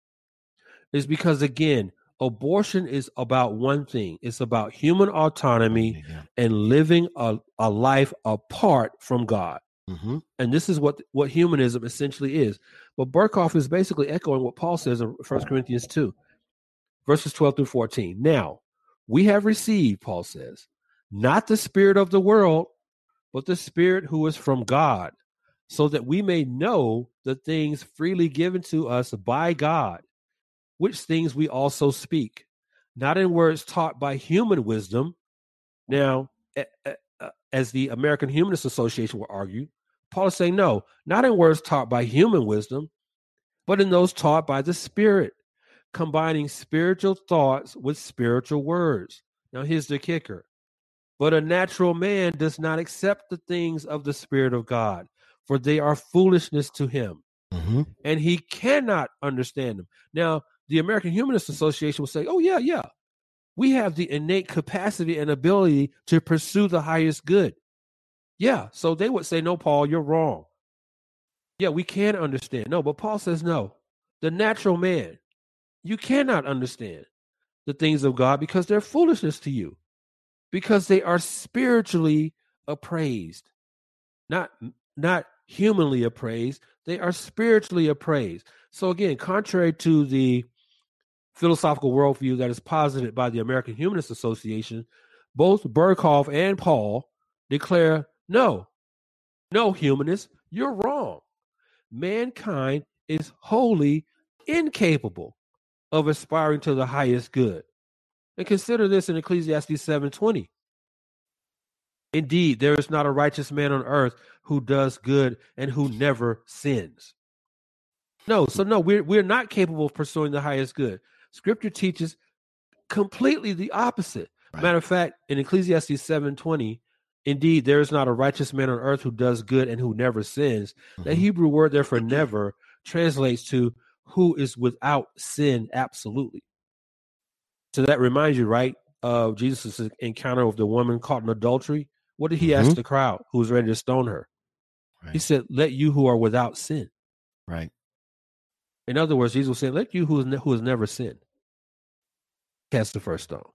is because again, abortion is about one thing. It's about human autonomy yeah. and living a, a life apart from God. Mm-hmm. And this is what what humanism essentially is. But Berkhof is basically echoing what Paul says in 1 Corinthians 2, verses 12 through 14. Now, we have received, Paul says, not the spirit of the world, but the spirit who is from God, so that we may know the things freely given to us by God, which things we also speak, not in words taught by human wisdom. Now, as the American Humanist Association will argue, Paul is saying, no, not in words taught by human wisdom, but in those taught by the Spirit, combining spiritual thoughts with spiritual words. Now, here's the kicker but a natural man does not accept the things of the Spirit of God, for they are foolishness to him. Mm-hmm. and he cannot understand them. Now, the American Humanist Association will say, "Oh yeah, yeah, we have the innate capacity and ability to pursue the highest good." Yeah, so they would say, "No, Paul, you're wrong." Yeah, we can understand. No, but Paul says, "No, the natural man, you cannot understand the things of God because they're foolishness to you, because they are spiritually appraised, not not humanly appraised." They are spiritually appraised. So, again, contrary to the philosophical worldview that is posited by the American Humanist Association, both Berkhof and Paul declare no, no, humanists, you're wrong. Mankind is wholly incapable of aspiring to the highest good. And consider this in Ecclesiastes 7:20. Indeed, there is not a righteous man on earth who does good and who never sins. No, so no, we're we're not capable of pursuing the highest good. Scripture teaches completely the opposite. Right. Matter of fact, in Ecclesiastes 7:20, indeed there is not a righteous man on earth who does good and who never sins. That Mhm. Hebrew word there for never translates to who is without sin absolutely. So that reminds you, right, of Jesus' encounter with the woman caught in adultery. What did he ask Mhm. the crowd who was ready to stone her? He said, Let you who are without sin. Right. In other words, Jesus was saying, Let you who has, ne- who has never sinned cast the first stone.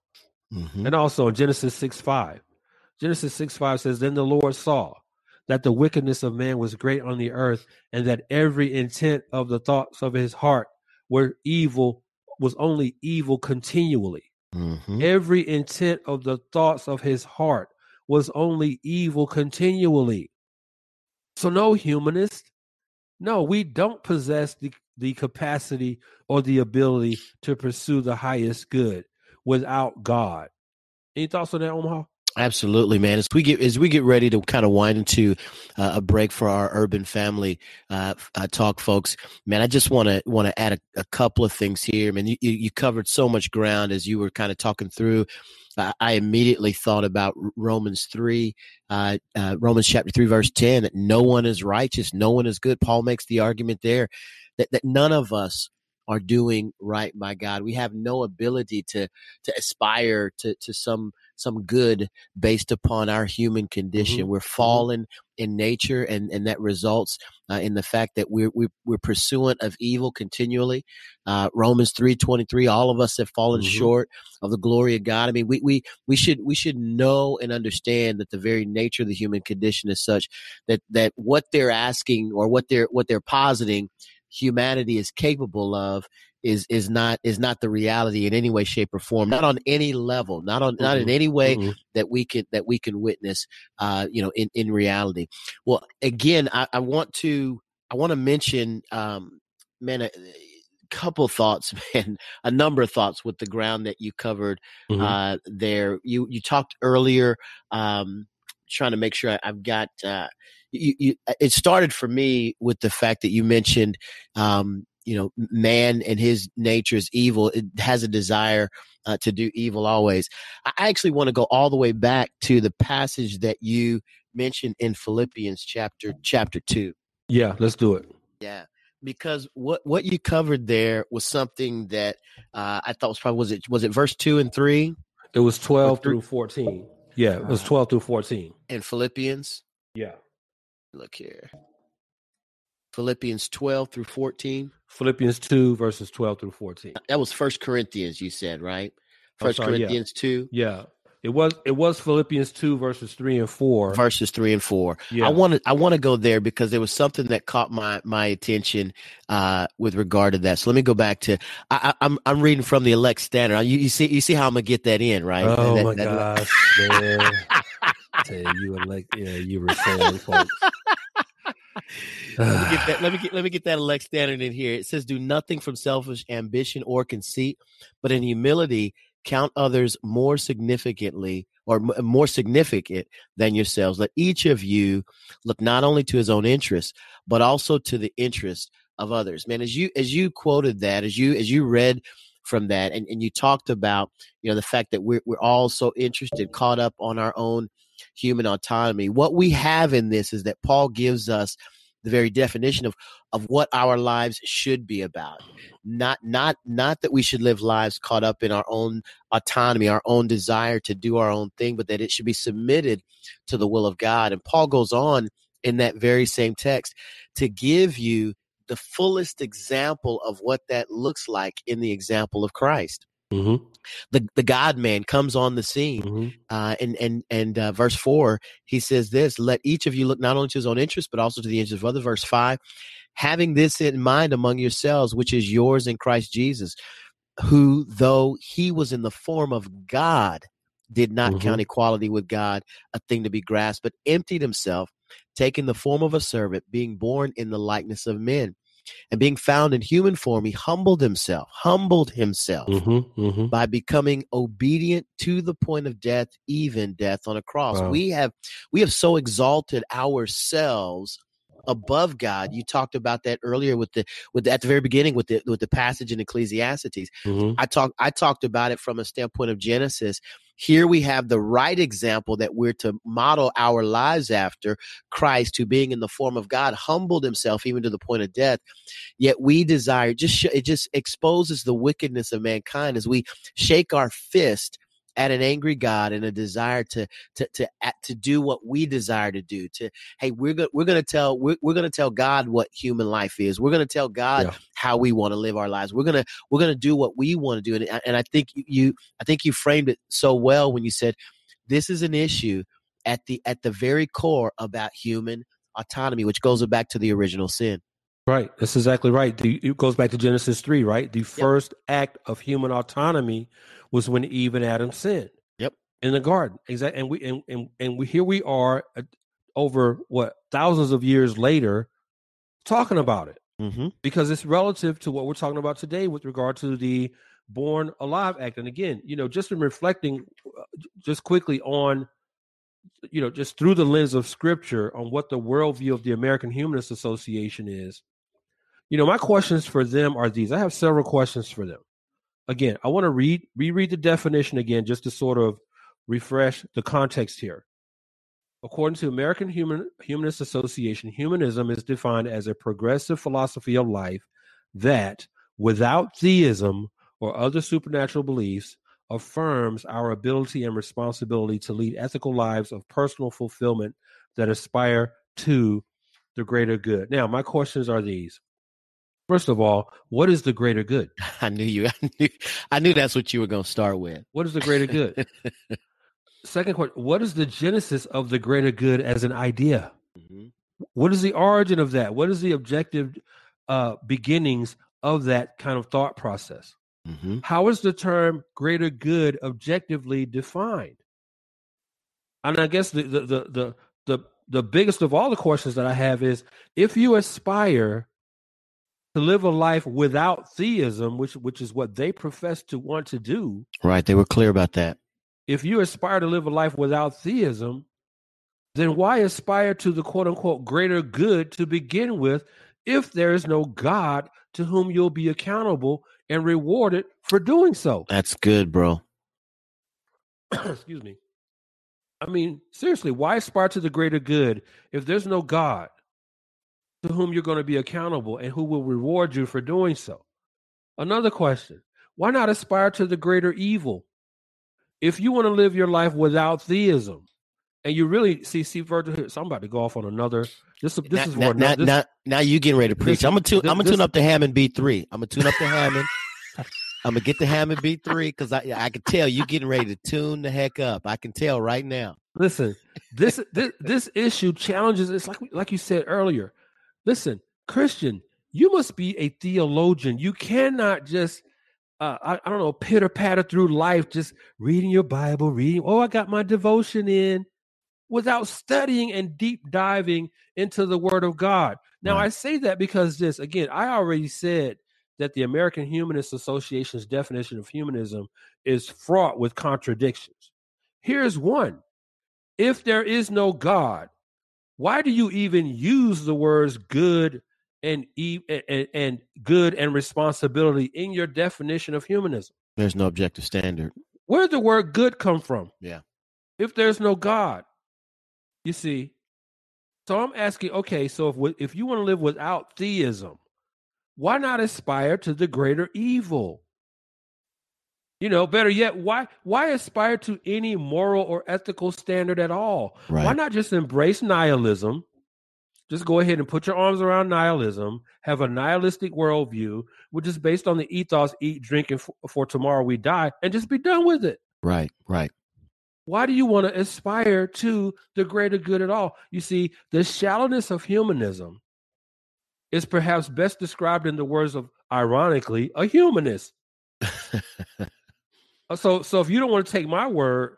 Mhm. And also in Genesis 6 5, Genesis 6 5 says, Then the Lord saw that the wickedness of man was great on the earth, and that every intent of the thoughts of his heart were evil, was only evil continually. Mhm. Every intent of the thoughts of his heart was only evil continually. So, no humanist, no, we don't possess the, the capacity or the ability to pursue the highest good without God. Any thoughts on that, Omaha? Absolutely, man. As we get as we get ready to kind of wind into uh, a break for our urban family uh, uh, talk, folks, man, I just want to want to add a, a couple of things here. Man, you, you covered so much ground as you were kind of talking through. I immediately thought about Romans three, uh, uh, Romans chapter three, verse ten, that no one is righteous, no one is good. Paul makes the argument there that that none of us are doing right by God. We have no ability to to aspire to to some some good based upon our human condition. Mhm. We're fallen in nature, and and that results uh, in the fact that we're we're, we're pursuant of evil continually. Uh, Romans three twenty three. All of us have fallen Mhm. short of the glory of God. I mean, we we we should we should know and understand that the very nature of the human condition is such that that what they're asking or what they're what they're positing humanity is capable of is is not is not the reality in any way shape or form not on any level not on not in any way Mm-mm. that we can that we can witness uh you know in in reality well again i, I want to i want to mention um man a, couple thoughts [laughs] man a number of thoughts with the ground that you covered Mhm. uh there you you talked earlier um trying to make sure I, i've got uh you, you it started for me with the fact that you mentioned um you know man and his nature is evil it has a desire uh, to do evil always i actually want to go all the way back to the passage that you mentioned in philippians chapter chapter 2 Yeah, let's do it. yeah because what what you covered there was something that uh, i thought was probably was it was it verse 2 and 3 It was 12 through 14. Yeah, it was 12 through 14. in philippians Yeah. look here philippians 12 through 14 Philippians 2, verses 12 through 14. that was first corinthians you said right first sorry, yeah. corinthians 2 Yeah. It was it was Philippians 2, verses 3 and 4. verses three and four. Yeah. I want to I want to go there because there was something that caught my my attention uh, with regard to that. So let me go back to I, I, I'm I'm reading from the elect standard. You, you see you see how I'm gonna get that in right? Oh That- my that- gosh. [laughs] Tell you like yeah, you were saying folks. Let me get that. [sighs] Let me get let me get that elect standard in here. It says, "Do nothing from selfish ambition or conceit, but in humility count others more significantly or m- more significant than yourselves. Let each of you look not only to his own interests, but also to the interest of others." Man, as you as you quoted that, as you as you read from that, and, and you talked about you know the fact that we're we're all so interested, caught up on our own human autonomy. What we have in this is that Paul gives us the very definition of of what our lives should be about. Not not not that we should live lives caught up in our own autonomy, our own desire to do our own thing, but that it should be submitted to the will of God. And Paul goes on in that very same text to give you the fullest example of what that looks like in the example of Christ. Mm-hmm. The the God Man comes on the scene, mm-hmm. uh, and and and uh, verse four he says this: Let each of you look not only to his own interest, but also to the interest of others. Verse five, having this in mind among yourselves, which is yours in Christ Jesus, who though he was in the form of God, did not mm-hmm. count equality with God a thing to be grasped, but emptied himself, taking the form of a servant, being born in the likeness of men and being found in human form, he humbled himself, humbled himself mm-hmm, mm-hmm. by becoming obedient to the point of death, even death on a cross. Wow. We have we have so exalted ourselves above God. You talked about that earlier with the with the, at the very beginning with the with the passage in Ecclesiastes. Mm-hmm. I talked I talked about it from a standpoint of Genesis here we have the right example that we're to model our lives after Christ, who being in the form of God humbled himself even to the point of death. Yet we desire just it just exposes the wickedness of mankind as we shake our fist at an angry God and a desire to to to to do what we desire to do. To hey, we're gonna we're gonna tell we're, we're gonna tell God what human life is. We're gonna tell God yeah. how we want to live our lives. We're gonna we're gonna do what we want to do. And and I think you I think you framed it so well when you said this is an issue at the at the very core about human autonomy, which goes back to the original sin. Right. That's exactly right. The, it goes back to Genesis 3, right? The first act of human autonomy was when Eve and Adam sinned. Yep. In the garden. Exactly. And we and and, and we here we are uh, over what thousands of years later talking about it. Mm-hmm. Because it's relative to what we're talking about today with regard to the Born Alive Act. And again, you know, just in reflecting uh, just quickly on you know, just through the lens of scripture on what the worldview of the American Humanist Association is, you know, my questions for them are these. I have several questions for them again, I want to read reread the definition again just to sort of refresh the context here. According to American Human Humanist Association, humanism is defined as a progressive philosophy of life that, without theism or other supernatural beliefs, affirms our ability and responsibility to lead ethical lives of personal fulfillment that aspire to the greater good. Now, my questions are these First of all, what is the greater good? [laughs] I knew you. I knew, I knew that's what you were going to start with. What is the greater good? [laughs] Second question: What is the genesis of the greater good as an idea? Mm-hmm. What is the origin of that? What is the objective uh, beginnings of that kind of thought process? Mm-hmm. How is the term greater good objectively defined? And I guess the the the the the, the biggest of all the questions that I have is if you aspire to live a life without theism, which which is what they profess to want to do. Right, they were clear about that. If you aspire to live a life without theism, then why aspire to the quote unquote greater good to begin with if there is no God to whom you'll be accountable and rewarded for doing so? That's good, bro. [clears throat] Excuse me. I mean, seriously, why aspire to the greater good if there's no God? To whom you're going to be accountable and who will reward you for doing so. Another question why not aspire to the greater evil? If you want to live your life without theism, and you really see, see further here, so I'm about to go off on another. This, this now, is now, now, this, now, now you getting ready to preach. This, I'm gonna tune. I'm gonna tune up the Hammond B3. I'm gonna tune up the Hammond. I'm gonna get the Hammond B3 because I I can tell you getting ready to tune the heck up. I can tell right now. Listen, this this this issue challenges. It's like like you said earlier. Listen, Christian, you must be a theologian. You cannot just, uh, I, I don't know, pitter patter through life, just reading your Bible, reading, oh, I got my devotion in, without studying and deep diving into the Word of God. Now, right. I say that because this, again, I already said that the American Humanist Association's definition of humanism is fraught with contradictions. Here's one if there is no God, why do you even use the words good and, e- and, and good and responsibility in your definition of humanism? There's no objective standard. Where did the word good come from? Yeah. If there's no God, you see. So I'm asking, okay, so if if you want to live without theism, why not aspire to the greater evil? You know, better yet, why why aspire to any moral or ethical standard at all? Right. Why not just embrace nihilism? Just go ahead and put your arms around nihilism, have a nihilistic worldview, which is based on the ethos eat, drink, and for, for tomorrow we die, and just be done with it. Right, right. Why do you want to aspire to the greater good at all? You see, the shallowness of humanism is perhaps best described in the words of, ironically, a humanist. [laughs] Uh, so, so if you don't want to take my word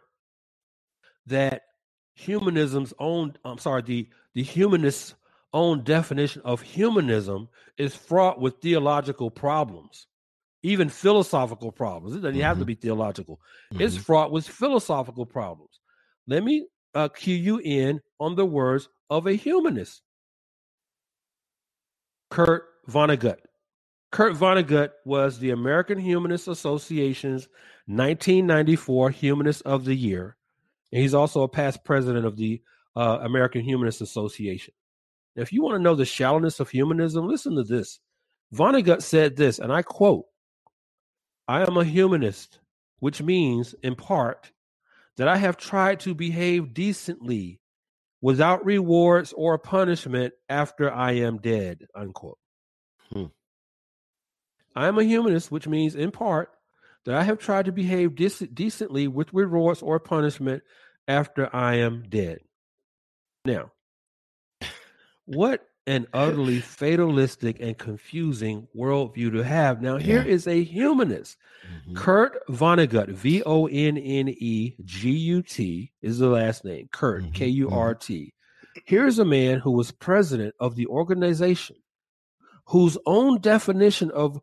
that humanism's own, I'm sorry, the the humanist's own definition of humanism is fraught with theological problems, even philosophical problems. It doesn't mm-hmm. have to mm-hmm. be theological. Mm-hmm. It's fraught with philosophical problems. Let me uh, cue you in on the words of a humanist. Kurt Vonnegut. Kurt Vonnegut was the American Humanist Association's 1994 Humanist of the Year. And he's also a past president of the uh, American Humanist Association. Now, if you want to know the shallowness of humanism, listen to this. Vonnegut said this, and I quote I am a humanist, which means, in part, that I have tried to behave decently without rewards or punishment after I am dead. Unquote. Hmm. I am a humanist, which means in part that I have tried to behave decently with rewards or punishment after I am dead. Now, what an utterly [laughs] fatalistic and confusing worldview to have. Now, here yeah. is a humanist. Mm-hmm. Kurt Vonnegut, V O N N E G U T is the last name. Kurt, mm-hmm. K U R T. Mm-hmm. Here's a man who was president of the organization whose own definition of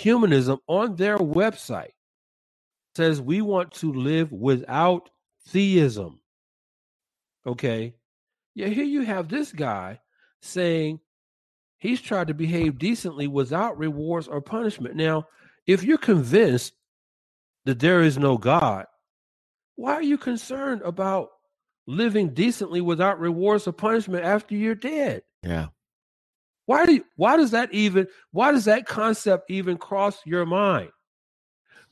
humanism on their website says we want to live without theism. Okay. Yeah, here you have this guy saying he's tried to behave decently without rewards or punishment. Now, if you're convinced that there is no God, why are you concerned about living decently without rewards or punishment after you're dead? Yeah. Why do you, why does that even why does that concept even cross your mind?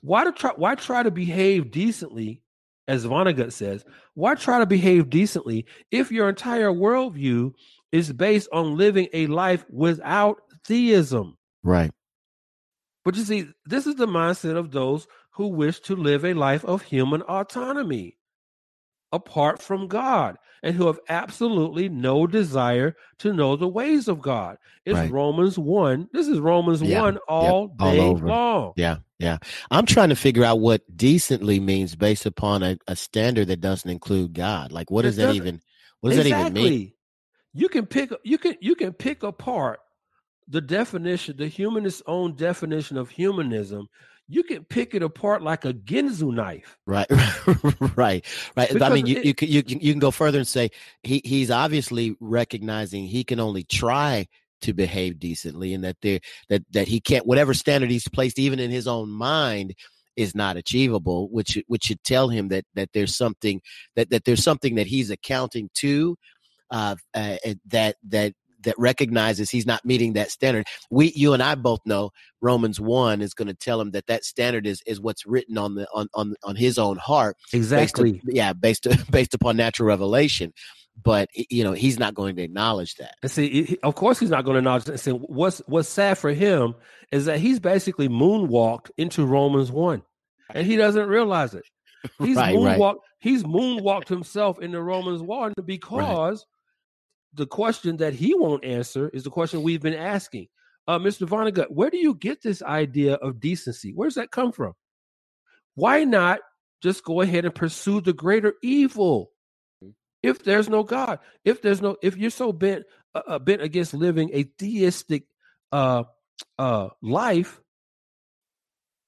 Why to try why try to behave decently, as Vonnegut says, why try to behave decently if your entire worldview is based on living a life without theism? Right. But you see, this is the mindset of those who wish to live a life of human autonomy apart from God and who have absolutely no desire to know the ways of God. It's right. Romans 1. This is Romans yeah. 1 all yep. day all long. Yeah, yeah. I'm trying to figure out what decently means based upon a, a standard that doesn't include God. Like what does that even what does exactly. that even mean? You can pick you can you can pick apart the definition, the humanist's own definition of humanism you can pick it apart like a Ginsu knife. Right, [laughs] right, right. Because I mean, you, it, you, can, you, can, you can go further and say he, he's obviously recognizing he can only try to behave decently and that there that that he can't whatever standard he's placed even in his own mind is not achievable which which should tell him that that there's something that that there's something that he's accounting to uh, uh that that that recognizes he's not meeting that standard. We, you and I both know Romans one is going to tell him that that standard is is what's written on the on on on his own heart. Exactly. Based [laughs] yeah, based [laughs] based upon natural revelation. But you know he's not going to acknowledge that. And see, he, of course he's not going to acknowledge that. See, what's what's sad for him is that he's basically moonwalked into Romans one, and he doesn't realize it. [laughs] He's right, moonwalked. Right. He's moonwalked himself into Romans one because. Right the question that he won't answer is the question we've been asking. Uh, Mr. Vonnegut, where do you get this idea of decency? Where does that come from? Why not just go ahead and pursue the greater evil? If there's no God, if there's no, if you're so bent uh, uh bent against living a theistic uh, uh, life,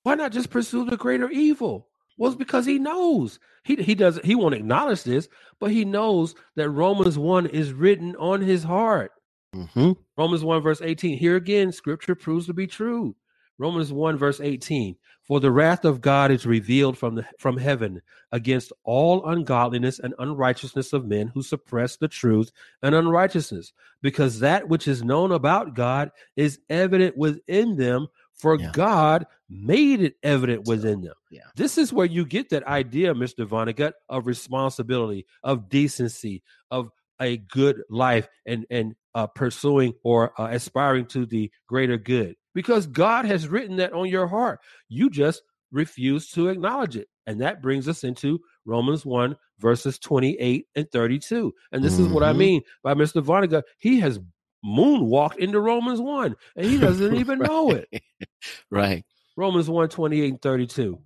why not just pursue the greater evil? Well, it's because he knows. He he doesn't he won't acknowledge this, but he knows that Romans 1 is written on his heart. Mm-hmm. Romans 1, verse 18. Here again, scripture proves to be true. Romans 1, verse 18. For the wrath of God is revealed from, the, from heaven against all ungodliness and unrighteousness of men who suppress the truth and unrighteousness, because that which is known about God is evident within them, for yeah. God made it evident within them. Yeah. This is where you get that idea, Mr. Vonnegut, of responsibility, of decency, of a good life and and uh, pursuing or uh, aspiring to the greater good because God has written that on your heart. You just refuse to acknowledge it. And that brings us into Romans 1, verses 28 and 32. And this mm-hmm. is what I mm-hmm. mean by Mr. Vonnegut. He has moonwalked into Romans 1 and he doesn't even right. [laughs] know it. Right. Romans 1, 28 and 32.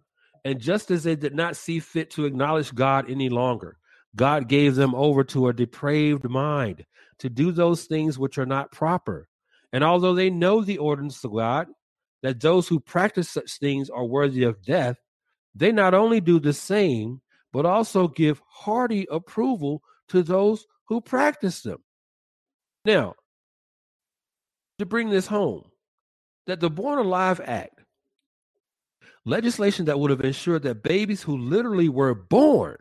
And just as they did not see fit to acknowledge God any longer, God gave them over to a depraved mind to do those things which are not proper and although they know the ordinance of God, that those who practice such things are worthy of death, they not only do the same, but also give hearty approval to those who practice them. Now, to bring this home, that the Born Alive Act, legislation that would have ensured that babies who literally were born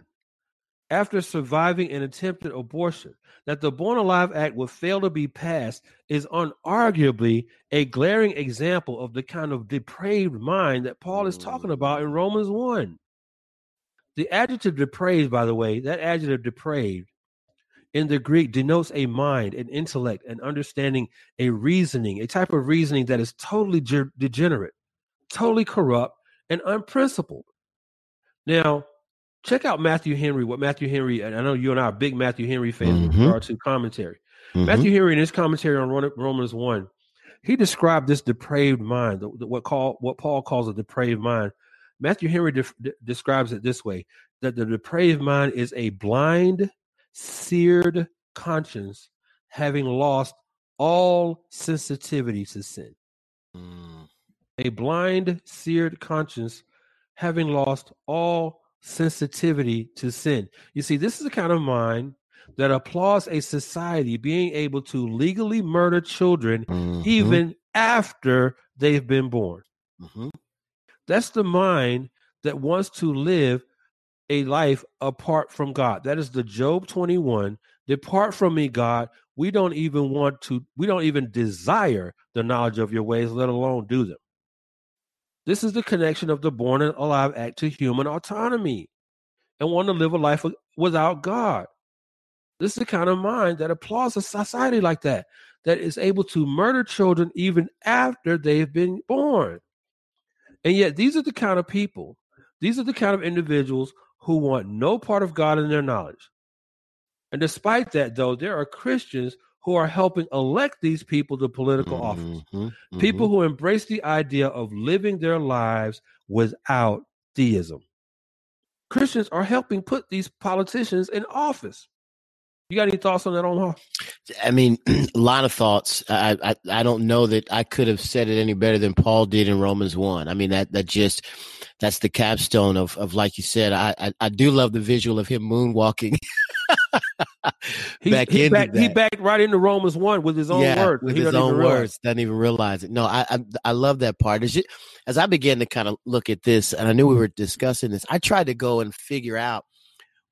after surviving an attempted abortion that the Born Alive Act would fail to be passed is unarguably a glaring example of the kind of depraved mind that Paul is talking mm. about in Romans 1. The adjective depraved, by the way, that adjective depraved in the Greek denotes a mind, an intellect, an understanding, a reasoning, a type of reasoning that is totally ge- degenerate, totally corrupt, and unprincipled. Now, check out Matthew Henry, what Matthew Henry, and I know you and I are big Matthew Henry fans mm-hmm. with regard to commentary. Mm-hmm. Matthew Henry, in his commentary on Romans 1, he described this depraved mind, what, call, what Paul calls a depraved mind. Matthew Henry de- de- describes it this way that the depraved mind is a blind, seared conscience having lost all sensitivity to sin. Mm. A blind, seared conscience having lost all sensitivity to sin. You see, this is the kind of mind that applauds a society being able to legally murder children mm-hmm. even after they've been born. Mm-hmm. That's the mind that wants to live a life apart from God. That is the Job 21. Depart from me, God. We don't even want to, we don't even desire the knowledge of your ways, let alone do them. This is the connection of the Born and Alive Act to human autonomy and want to live a life without God. This is the kind of mind that applauds a society like that, that is able to murder children even after they've been born. And yet, these are the kind of people, these are the kind of individuals who want no part of God in their knowledge. And despite that, though, there are Christians who are helping elect these people to political mm-hmm, office. Mm-hmm. People who embrace the idea of living their lives without theism. Christians are helping put these politicians in office. You got any thoughts on that, Omaha? I mean, [clears throat] a lot of thoughts. I, I I don't know that I could have said it any better than Paul did in Romans one. I mean that that just that's the capstone of of like you said. I I, I do love the visual of him moonwalking. [laughs] back he, backed, he backed right into Romans one with his own yeah, words. With his own words, doesn't even realize it. No, I I, I love that part. As, you, as I began to kind of look at this, and I knew we were discussing this, I tried to go and figure out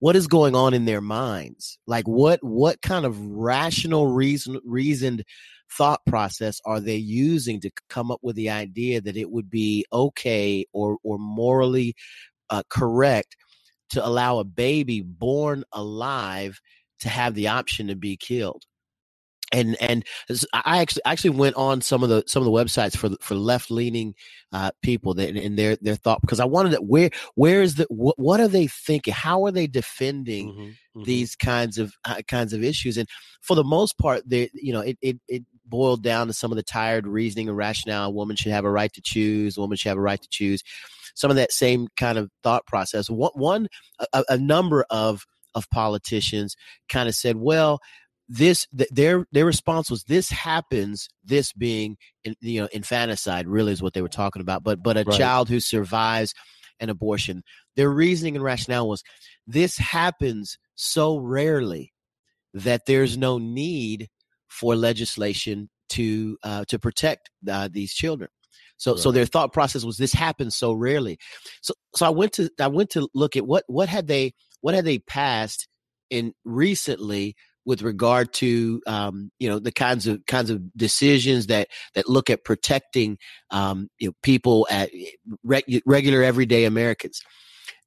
what is going on in their minds. Like what what kind of rational reason reasoned thought process are they using to come up with the idea that it would be okay or or morally uh, correct to allow a baby born alive to have the option to be killed and and I actually actually went on some of the some of the websites for for left leaning uh, people that in their their thought because I wanted to where where is the what, what are they thinking? How are they defending mm-hmm, mm-hmm. these kinds of uh, kinds of issues? And for the most part they you know it, it it boiled down to some of the tired reasoning and rationale. A woman should have a right to choose a woman should have a right to choose. Some of that same kind of thought process. One, one a, a number of of politicians kind of said well this th- their their response was this happens this being in, you know infanticide really is what they were talking about but but a right. child who survives an abortion their reasoning and rationale was this happens so rarely that there's no need for legislation to uh, to protect uh, these children So so their thought process was this happens so rarely. So so I went to I went to look at what what had they what had they passed in recently with regard to um, you know the kinds of kinds of decisions that that look at protecting um, you know, people at reg- regular everyday Americans.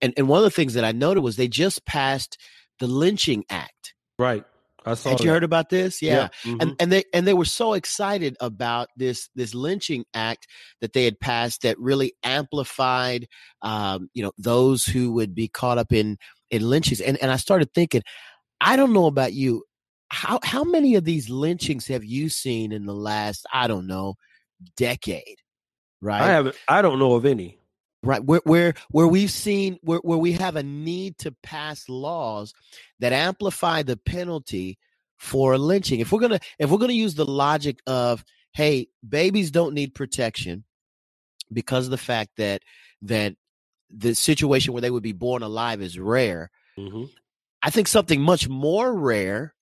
And and one of the things that I noted was they just passed the lynching act. Right. I saw Had you heard about this? Yeah. Mhm. And and they and they were so excited about this this lynching act that they had passed that really amplified um, you know those who would be caught up in in lynchings. And and I started thinking, I don't know about you. How how many of these lynchings have you seen in the last, I don't know, decade? Right. I haven't. I don't know of any. right where where where we've seen where, where we have a need to pass laws that amplify the penalty for lynching if we're gonna if we're gonna use the logic of hey babies don't need protection because of the fact that that the situation where they would be born alive is rare hmm i think something much more rare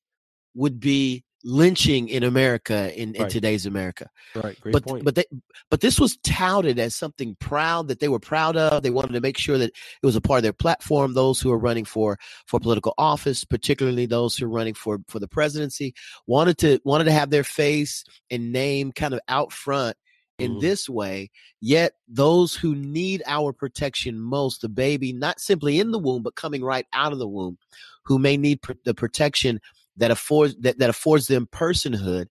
would be lynching in america in, in today's america Right. Great but point. but they but this was touted as something proud that they were proud of. They wanted to make sure that it was a part of their platform. Those who are running for for political office, particularly those who are running for for the presidency, wanted to wanted to have their face and name kind of out front in Mhm. this way. Yet those who need our protection most, the baby, not simply in the womb, but coming right out of the womb, who may need pr- the protection that affords that, that affords them personhood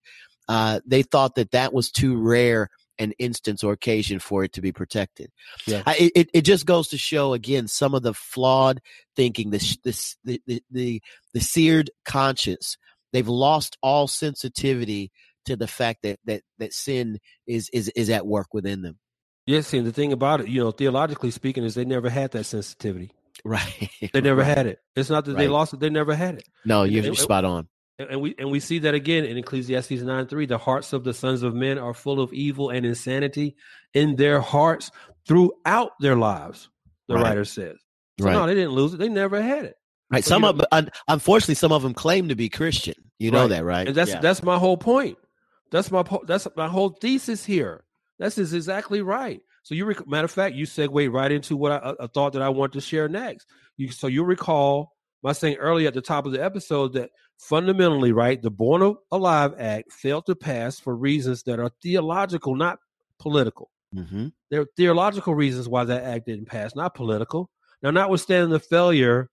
uh, they thought that that was too rare an instance or occasion for it to be protected. Yeah. I, it it just goes to show again some of the flawed thinking, the sh- the s- the the, the, the seared conscience. They've lost all sensitivity to the fact that that that sin is is is at work within them. yes, and the thing about it, you know, theologically speaking, is they never had that sensitivity. [laughs] Right. They never Right. had it. It's not that they lost it; they never had it. No, you're and- spot on. And we and we see that again in Ecclesiastes nine three. The hearts of the sons of men are full of evil and insanity in their hearts throughout their lives. The Right. writer says. So Right. no, they didn't lose it. They never had it. Right. But Some of un- unfortunately some of them claim to be Christian. You know that, right? And that's Yeah. that's my whole point. That's my po- that's my whole thesis here. That's is exactly right. So you rec- matter of fact, you segue right into what I, a- thought that I want to share next. You so you recall my saying earlier at the top of the episode that fundamentally, right, the Born Alive Act failed to pass for reasons that are theological, not political. Mhm. There are theological reasons why that act didn't pass, not political. Now, notwithstanding the failure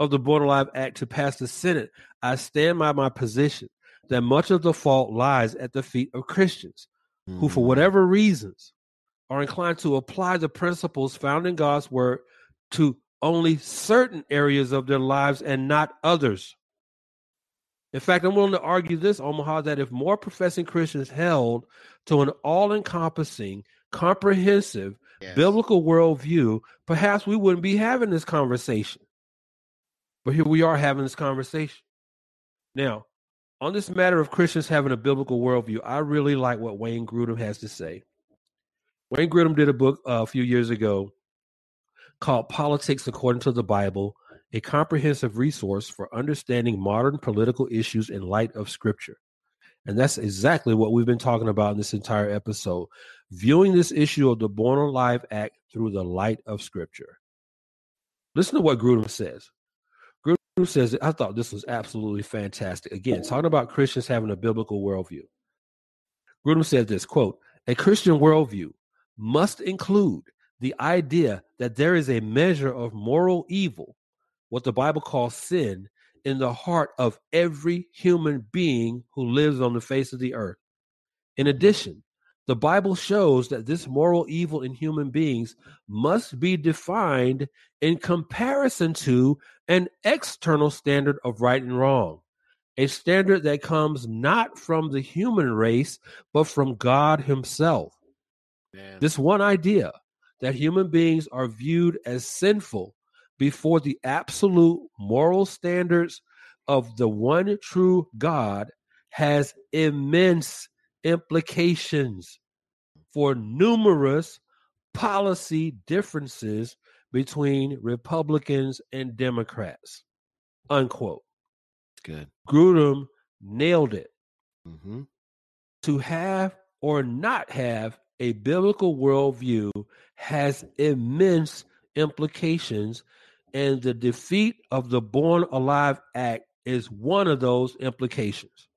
of the Born Alive Act to pass the Senate, I stand by my position that much of the fault lies at the feet of Christians who, for Mhm. whatever reasons, are inclined to apply the principles found in God's word to only certain areas of their lives and not others. In fact, I'm willing to argue this, Omaha, that if more professing Christians held to an all encompassing, comprehensive, Yes. biblical worldview, perhaps we wouldn't be having this conversation. But here we are having this conversation. Now, on this matter of Christians having a biblical worldview, I really like what Wayne Grudem has to say. Wayne Grudem did a book uh, a few years ago called Politics According to the Bible, a comprehensive resource for understanding modern political issues in light of Scripture. And that's exactly what we've been talking about in this entire episode viewing this issue of the Born Alive Act through the light of Scripture. Listen to what Grudem says. Grudem says, I thought this was absolutely fantastic. Again, talking about Christians having a biblical worldview. Grudem said this quote, a Christian worldview must include the idea that there is a measure of moral evil, what the Bible calls sin, in the heart of every human being who lives on the face of the earth. In addition, the Bible shows that this moral evil in human beings must be defined in comparison to an external standard of right and wrong, a standard that comes not from the human race, but from God Himself. Man. This one idea that human beings are viewed as sinful before the absolute moral standards of the one true God has immense implications for numerous policy differences between Republicans and Democrats. Unquote. good. Grudem nailed it hmm to have or not have a biblical worldview has immense implications, and the defeat of the Born Alive Act is one of those implications.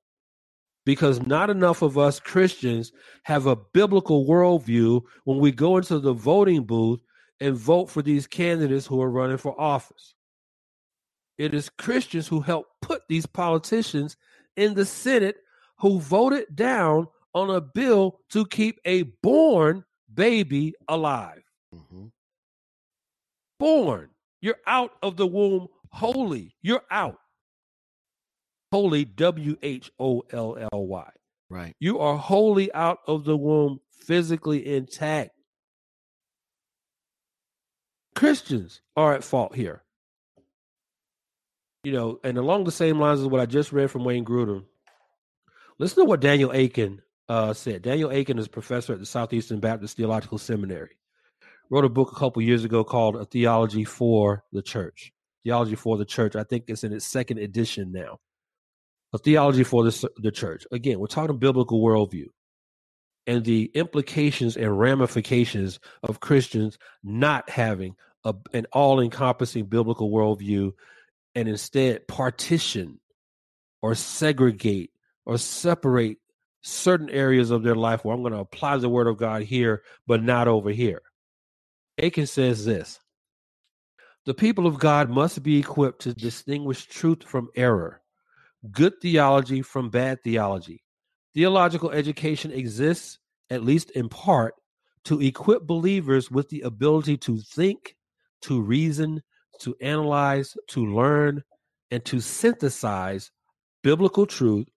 Because not enough of us Christians have a biblical worldview when we go into the voting booth and vote for these candidates who are running for office. It is Christians who help put these politicians in the Senate who voted down on a bill to keep a born baby alive. Mm-hmm. Born. You're out of the womb holy. You're out. Holy, W H O L L Y. Right. You are wholly out of the womb, physically intact. Christians are at fault here. You know, and along the same lines as what I just read from Wayne Grudem, listen to what Daniel Akin uh, said. Daniel Akin is professor at the Southeastern Baptist Theological Seminary. Wrote a book a couple years ago called A Theology for the Church. Theology for the Church. I think it's in its second edition now. A Theology for the, the Church. Again, we're talking biblical worldview and the implications and ramifications of Christians not having a, an all encompassing biblical worldview and instead partition or segregate or separate certain areas of their life where I'm going to apply the word of God here, but not over here. Akin says this The people of God must be equipped to distinguish truth from error, good theology from bad theology. Theological education exists, at least in part, to equip believers with the ability to think, to reason, to analyze, to learn, and to synthesize biblical truth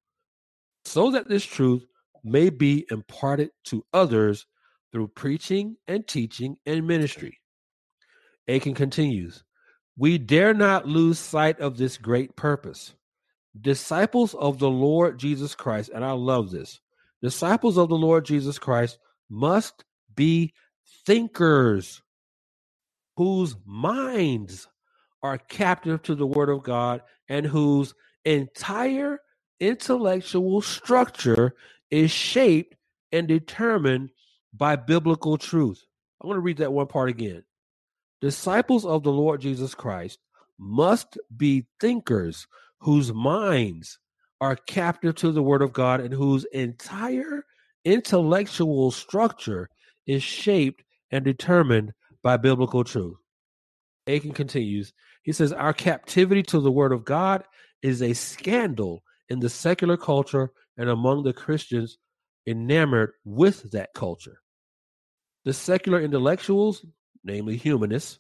so that this truth may be imparted to others through preaching and teaching and ministry. Akin continues, we dare not lose sight of this great purpose. Disciples of the Lord Jesus Christ, and I love this, disciples of the Lord Jesus Christ must be thinkers whose minds are captive to the word of God and whose entire intellectual structure is shaped and determined by biblical truth. I'm going to read that one part again. Disciples of the Lord Jesus Christ must be thinkers whose minds are captive to the word of God and whose entire intellectual structure is shaped and determined by biblical truth. Akin continues, he says, Our captivity to the word of God is a scandal in the secular culture and among the Christians enamored with that culture. The secular intellectuals, namely humanists,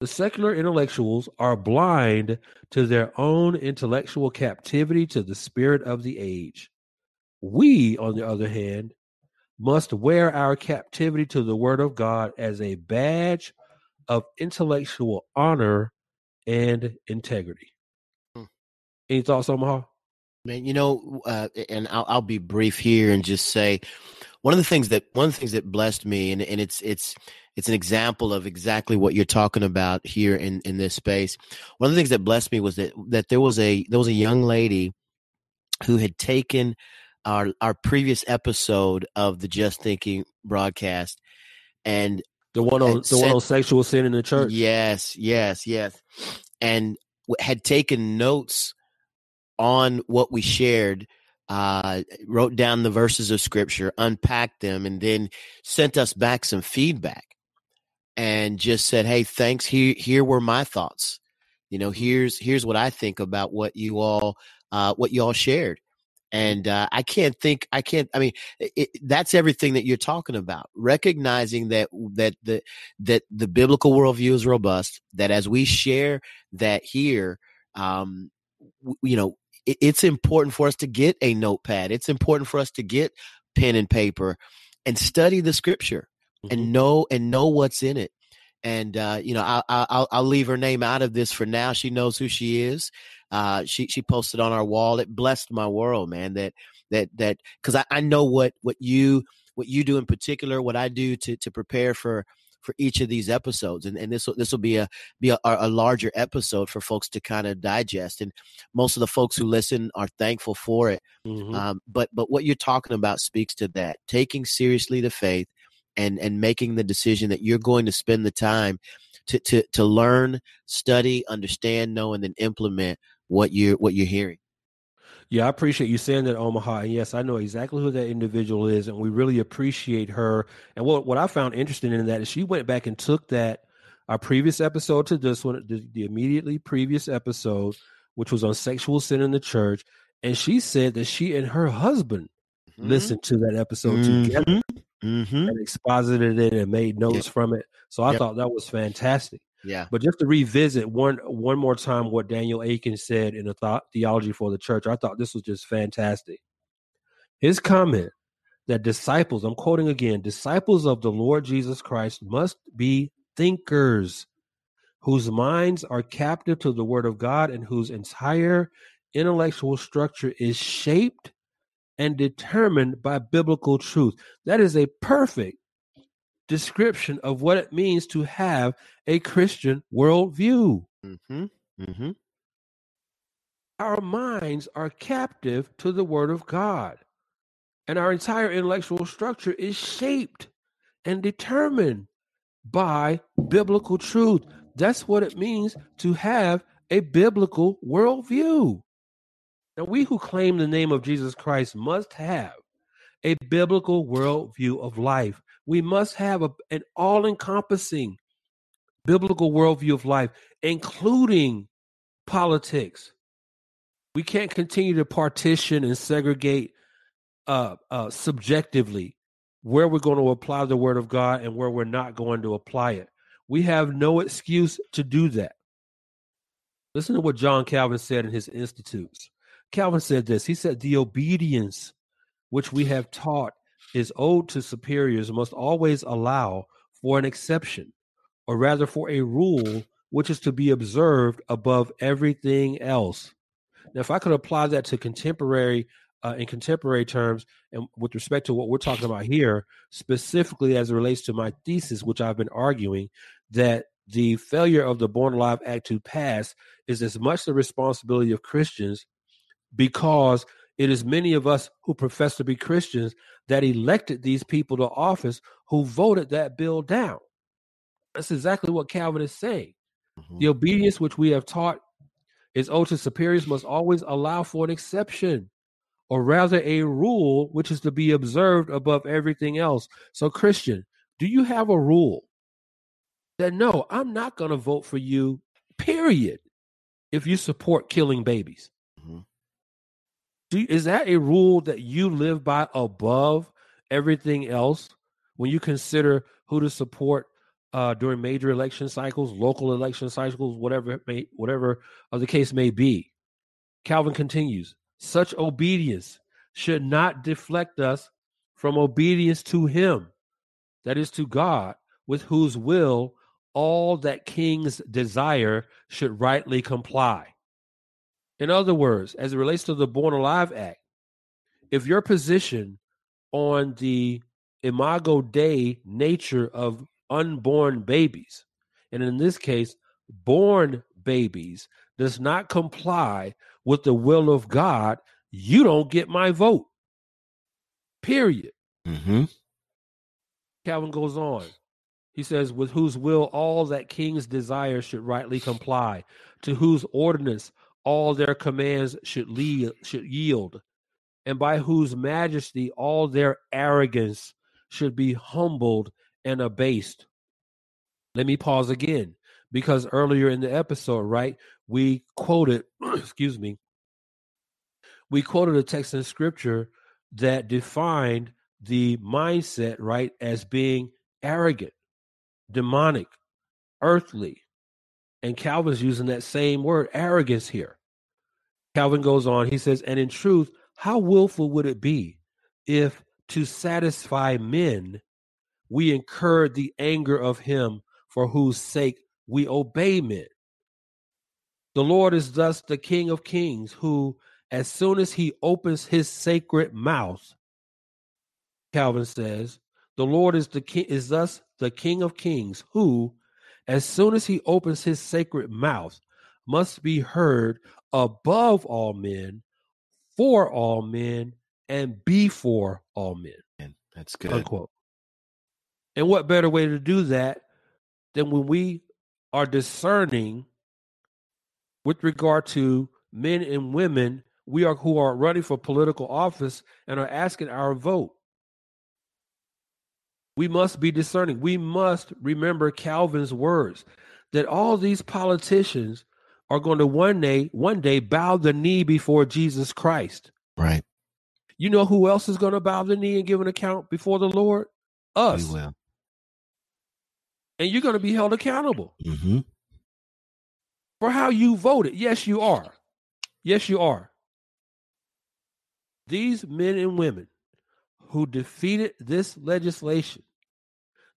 the secular intellectuals are blind to their own intellectual captivity to the spirit of the age. We, on the other hand, must wear our captivity to the word of God as a badge of intellectual honor and integrity. Hmm. Any thoughts, Omaha? Man, you know, uh, and I'll, I'll be brief here and just say one of the things that one of the things that blessed me, and, and it's it's it's an example of exactly what you're talking about here in in this space. One of the things that blessed me was that that there was a there was a young lady who had taken our our previous episode of the Just Thinking broadcast and the one on the one on sexual sin in the church. Yes, yes, yes, and had taken notes on what we shared, uh, wrote down the verses of scripture, unpacked them, and then sent us back some feedback and just said, Hey, thanks. Here, here were my thoughts. You know, here's, here's what I think about what you all, uh, what you all shared. And uh, I can't think. I can't. I mean, it, that's everything that you're talking about. Recognizing that that the that the biblical worldview is robust. That as we share that here, um, you know, it's important for us to get a notepad. It's important for us to get pen and paper and study the scripture mm-hmm. and know and know what's in it. And uh, you know, I'll, I'll I'll leave her name out of this for now. She knows who she is. Uh, she she posted on our wall. It blessed my world, man. That that that because I, I know what what you what you do in particular, what I do to to prepare for for each of these episodes, and and this will this will be a be a, a larger episode for folks to kind of digest. And most of the folks who listen are thankful for it. Mm-hmm. Um, but but what you're talking about speaks to that. Taking seriously the faith, and and making the decision that you're going to spend the time to to to learn, study, understand, know, and then implement what you're what you're hearing. Yeah, I appreciate you saying that, Omaha. And yes, I know exactly who that individual is, and we really appreciate her. And what what I found interesting in that is she went back and took that our previous episode to this one, the, the immediately previous episode, which was on sexual sin in the church, and she said that she and her husband mm-hmm. listened to that episode mm-hmm. together mm-hmm. and exposited it and made notes from it. So I yep. thought that was fantastic. Yeah. But just to revisit one one more time what Daniel Akin said in the th- theology for the church, I thought this was just fantastic. His comment that disciples, I'm quoting again, disciples of the Lord Jesus Christ must be thinkers whose minds are captive to the word of God and whose entire intellectual structure is shaped and determined by biblical truth. That is a perfect description of what it means to have a Christian worldview. Mm-hmm. Mm-hmm. Our minds are captive to the Word of God, and our entire intellectual structure is shaped and determined by biblical truth. That's what it means to have a biblical worldview. Now, we who claim the name of Jesus Christ must have a biblical worldview of life. We must have a, an all encompassing biblical worldview of life, including politics. We can't continue to partition and segregate uh, uh, subjectively where we're going to apply the word of God and where we're not going to apply it. We have no excuse to do that. Listen to what John Calvin said in his Institutes. Calvin said this. He said, The obedience which we have taught is owed to superiors must always allow for an exception, or rather for a rule which is to be observed above everything else. Now, if I could apply that to contemporary, uh, in contemporary terms, and with respect to what we're talking about here, specifically as it relates to my thesis, which I've been arguing, that the failure of the Born Alive Act to pass is as much the responsibility of Christians because it is many of us who profess to be Christians that elected these people to office who voted that bill down. That's exactly what Calvin is saying. Mm-hmm. The obedience which we have taught is owed to superiors must always allow for an exception, or rather a rule which is to be observed above everything else. So, Christian, do you have a rule that no, I'm not going to vote for you, period, if you support killing babies? Do is that a rule that you live by above everything else when you consider who to support uh, during major election cycles, local election cycles, whatever may, whatever the case may be? Calvin continues: such obedience should not deflect us from obedience to Him, that is to God, with whose will all that kings desire should rightly comply. In other words, as it relates to the Born Alive Act, if your position on the imago Dei nature of unborn babies, and in this case, born babies, does not comply with the will of God, you don't get my vote. Period. Mm-hmm. Calvin goes on. He says, with whose will all that kings desire should rightly comply, to whose ordinance all their commands should lead should yield, and by whose majesty all their arrogance should be humbled and abased. Let me pause again because earlier in the episode, right, we quoted, [clears throat] excuse me, we quoted a text in scripture that defined the mindset, right, as being arrogant, demonic, earthly, and Calvin's using that same word, arrogance, here. Calvin goes on, he says, and in truth, how willful would it be if to satisfy men we incurred the anger of him for whose sake we obey men? The Lord is thus the King of kings, who, as soon as he opens his sacred mouth, Calvin says, the Lord is the king is thus the King of kings, who, as soon as he opens his sacred mouth, must be heard above all men, for all men, and before all men. That's good. Unquote. And what better way to do that than when we are discerning with regard to men and women we are who are running for political office and are asking our vote. We must be discerning. We must remember Calvin's words that all these politicians are going to one day one day bow the knee before Jesus Christ. Right. You know who else is going to bow the knee and give an account before the Lord? Us. We will. And you're going to be held accountable Mm-hmm. for how you voted. Yes, you are. Yes, you are. These men and women who defeated this legislation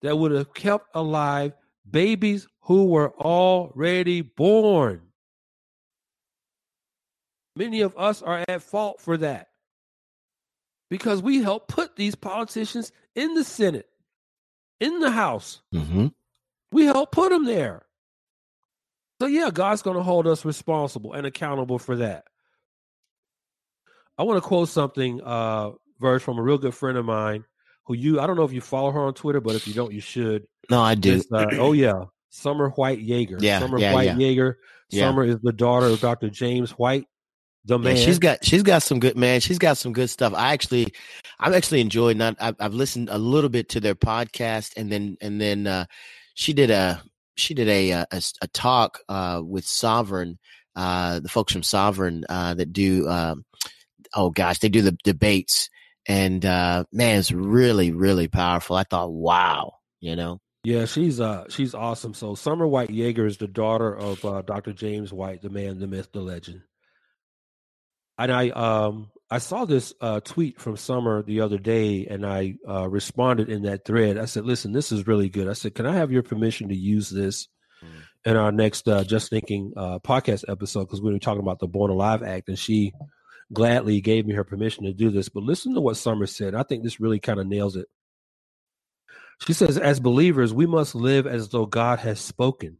that would have kept alive babies who were already born. Many of us are at fault for that because we helped put these politicians in the Senate, in the House. Mm-hmm. We helped put them there. So, yeah, God's going to hold us responsible and accountable for that. I want to quote something, uh, verse from a real good friend of mine who you, I don't know if you follow her on Twitter, but if you don't, you should. No, I do. Uh, oh, yeah. Summer White Jaeger. Yeah, Summer yeah, White yeah. Jaeger. Yeah. Summer is the daughter of Dr. James White, the Yeah, man. she's got she's got some good man. She's got some good stuff. I actually, I've actually enjoyed. Not I've, I've listened a little bit to their podcast, and then and then uh, she did a she did a a, a- a talk uh, with Sovereign, uh, the folks from Sovereign uh, that do. Um, oh gosh, they do the debates, and uh, man, it's really really powerful. I thought, wow, you know, Yeah, she's uh she's awesome. So Summer White Jaeger is the daughter of uh, Dr. James White, the man, the myth, the legend. And I um I saw this uh tweet from Summer the other day and I uh responded in that thread. I said, "Listen, this is really good." I said, "Can I have your permission to use this Mm. in our next uh Just Thinking uh podcast episode because we were talking about the Born Alive Act and she gladly gave me her permission to do this. But listen to what Summer said. I think this really kind of nails it. She says, as believers, we must live as though God has spoken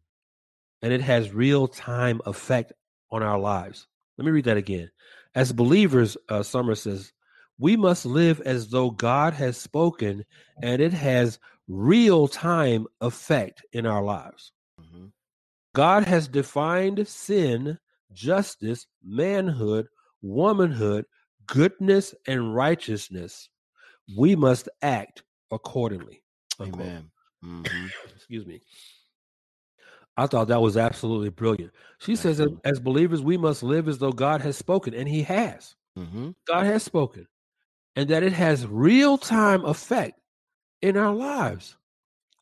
and it has real time effect on our lives. Let me read that again. As believers, uh, Summer says, we must live as though God has spoken and it has real time effect in our lives. Mhm. God has defined sin, justice, manhood, womanhood, goodness, and righteousness. We must act accordingly. Unquote. amen. Mhm. Excuse me. I thought that was absolutely brilliant. She says, that as believers, we must live as though God has spoken, and He has. Mhm. God has spoken, and that it has real time effect in our lives.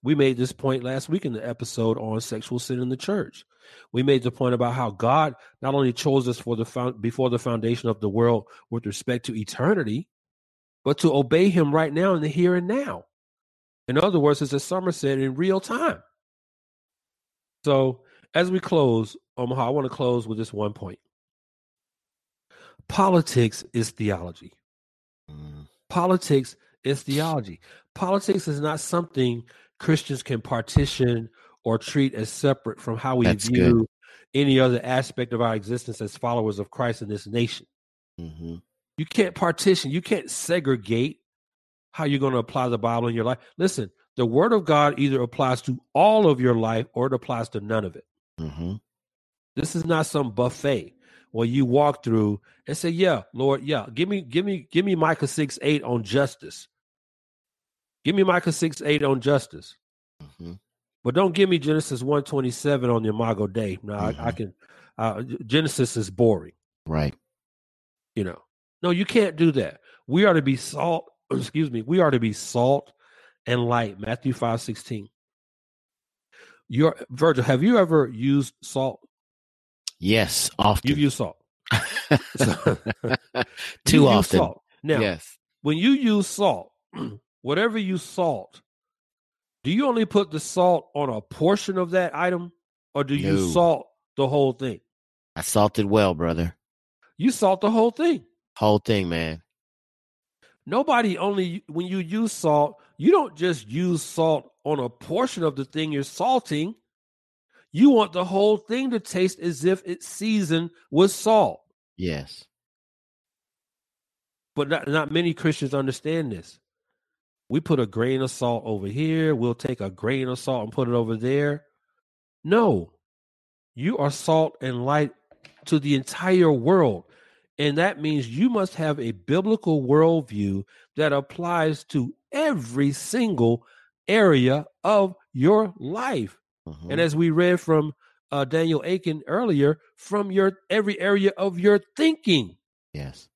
We made this point last week in the episode on sexual sin in the church. We made the point about how God not only chose us for the found, before the foundation of the world with respect to eternity, but to obey Him right now in the here and now. In other words, as the summer said, in real time. So, as we close, Omaha, I want to close with this one point. Politics is theology Mm. politics is theology. Politics is not something Christians can partition or treat as separate from how we That's view good. any other aspect of our existence as followers of Christ in this nation. Mhm. You can't partition, you can't segregate how you're going to apply the Bible in your life. Listen, the word of God either applies to all of your life or it applies to none of it. Mhm. This is not some buffet where you walk through and say, "Yeah, Lord, yeah, give me, give me, give me Micah six eight on justice. Give me Micah six eight on justice, Mhm. but don't give me Genesis one twenty seven on the Imago Dei. No, I, I Mhm. can. Uh, Genesis is boring, Right. you know. No, you can't do that. We are to be salt. [clears throat] Excuse me. We are to be salt and light. Matthew five sixteen. Your Virgil, have you ever used salt? Yes, often. You've used salt. [laughs] [laughs] Too often. salt. Now, yes. when you use salt, [clears throat] whatever you salt, do you only put the salt on a portion of that item or do you salt the whole thing? I salted well, brother. You salt the whole thing. Whole thing, man. Nobody only, when you use salt, you don't just use salt on a portion of the thing you're salting. You want the whole thing to taste as if it's seasoned with salt. Yes. But not, not many Christians understand this. We put a grain of salt over here. We'll take a grain of salt and put it over there. No, you are salt and light to the entire world. And that means you must have a biblical worldview that applies to every single area of your life. Mm-hmm. And as we read from uh, Daniel Akin earlier, from your every area of your thinking. Yes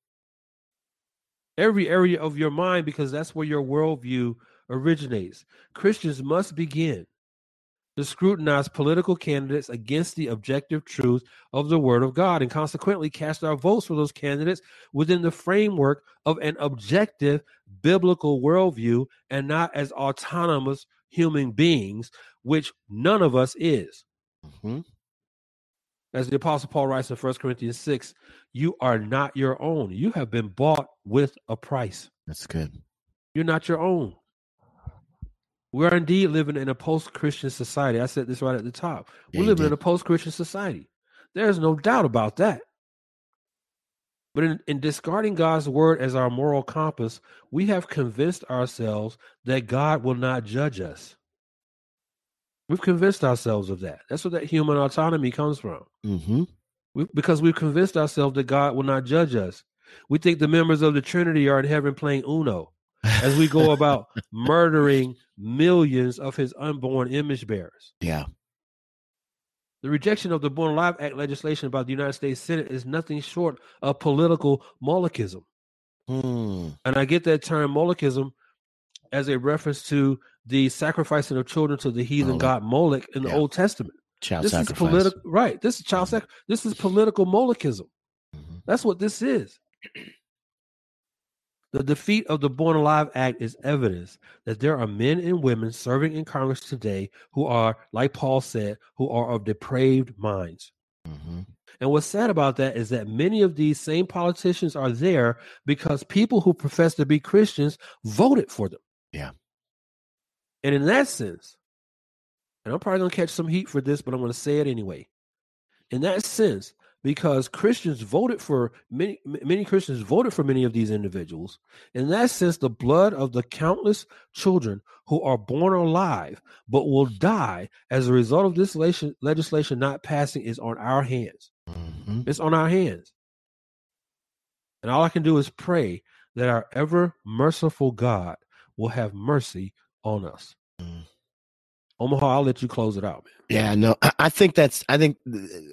every area of your mind because that's where your worldview originates. Christians must begin to scrutinize political candidates against the objective truth of the Word of God and consequently cast our votes for those candidates within the framework of an objective biblical worldview and not as autonomous human beings, which none of us is. Mm-hmm. As the Apostle Paul writes in 1 Corinthians 6, you are not your own. You have been bought with a price. That's good. You're not your own. We're indeed living in a post Christian society. I said this right at the top. We're living in a post Christian society. There's no doubt about that. But in, in, discarding God's word as our moral compass, we have convinced ourselves that God will not judge us. We've convinced ourselves of that. That's where that human autonomy comes from. Mm-hmm. We, because we've convinced ourselves that God will not judge us. We think the members of the Trinity are in heaven playing Uno as we go about [laughs] murdering millions of his unborn image bearers. Yeah. The rejection of the Born Alive Act legislation by the United States Senate is nothing short of political Molochism. Hmm. And I get that term Molochism as a reference to the sacrificing of children to the heathen Moloch. god Moloch in the. Old Testament. Child this sacrifice. is political, right? This is child sac. This is political Molochism. Mm-hmm. That's what this is. The defeat of the Born Alive Act is evidence that there are men and women serving in Congress today who are, like Paul said, who are of depraved minds. Mm-hmm. And what's sad about that is that many of these same politicians are there because people who profess to be Christians voted for them. Yeah. And in that sense, and I'm probably going to catch some heat for this, but I'm going to say it anyway. In that sense, because Christians voted for many many Christians voted for many of these individuals. In that sense, the blood of the countless children who are born alive but will die as a result of this legislation not passing is on our hands. Mm-hmm. It's on our hands. And all I can do is pray that our ever merciful God will have mercy on us. Mm. Omaha, I'll let you close it out, man. Yeah, no, I think that's, I think,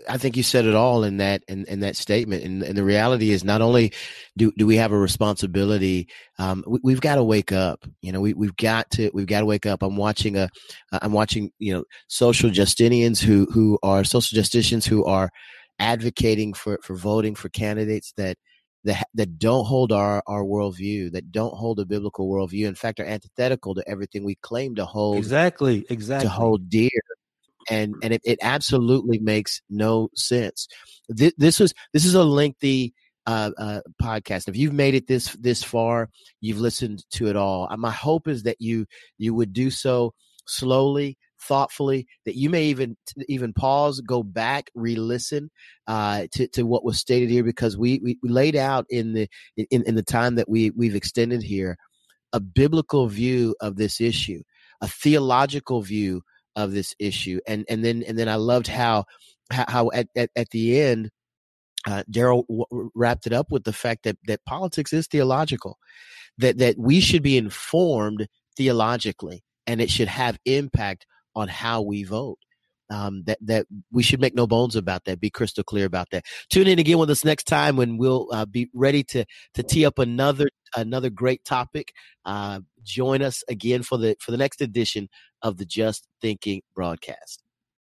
I think you said it all in that, in, in that statement. And, and the reality is not only do, do we have a responsibility, um, we, have got to wake up, you know, we, we've got to, we've got to wake up. I'm watching a, I'm watching, you know, social Justinians who, who are social justicians who are advocating for, for voting for candidates that, that that don't hold our our worldview, that don't hold a biblical worldview. In fact, are antithetical to everything we claim to hold. Exactly, exactly. To hold dear, and and it, it absolutely makes no sense. This, this was this is a lengthy. Uh, uh, podcast. If you've made it this this far, you've listened to it all. My hope is that you you would do so slowly, thoughtfully that you may even even pause go back re-listen uh, to, to what was stated here because we, we, laid out in the in, in the time that we we've extended here a biblical view of this issue a theological view of this issue. And and then and then i loved how how at, at, at the end uh, Darrell w- wrapped it up with the fact that that politics is theological, that that we should be informed theologically, and it should have impact on how we vote. Um, that that we should make no bones about that. Be crystal clear about that. Tune in again with us next time when we'll uh, be ready to to tee up another another great topic. Uh, join us again for the for the next edition of the Just Thinking broadcast.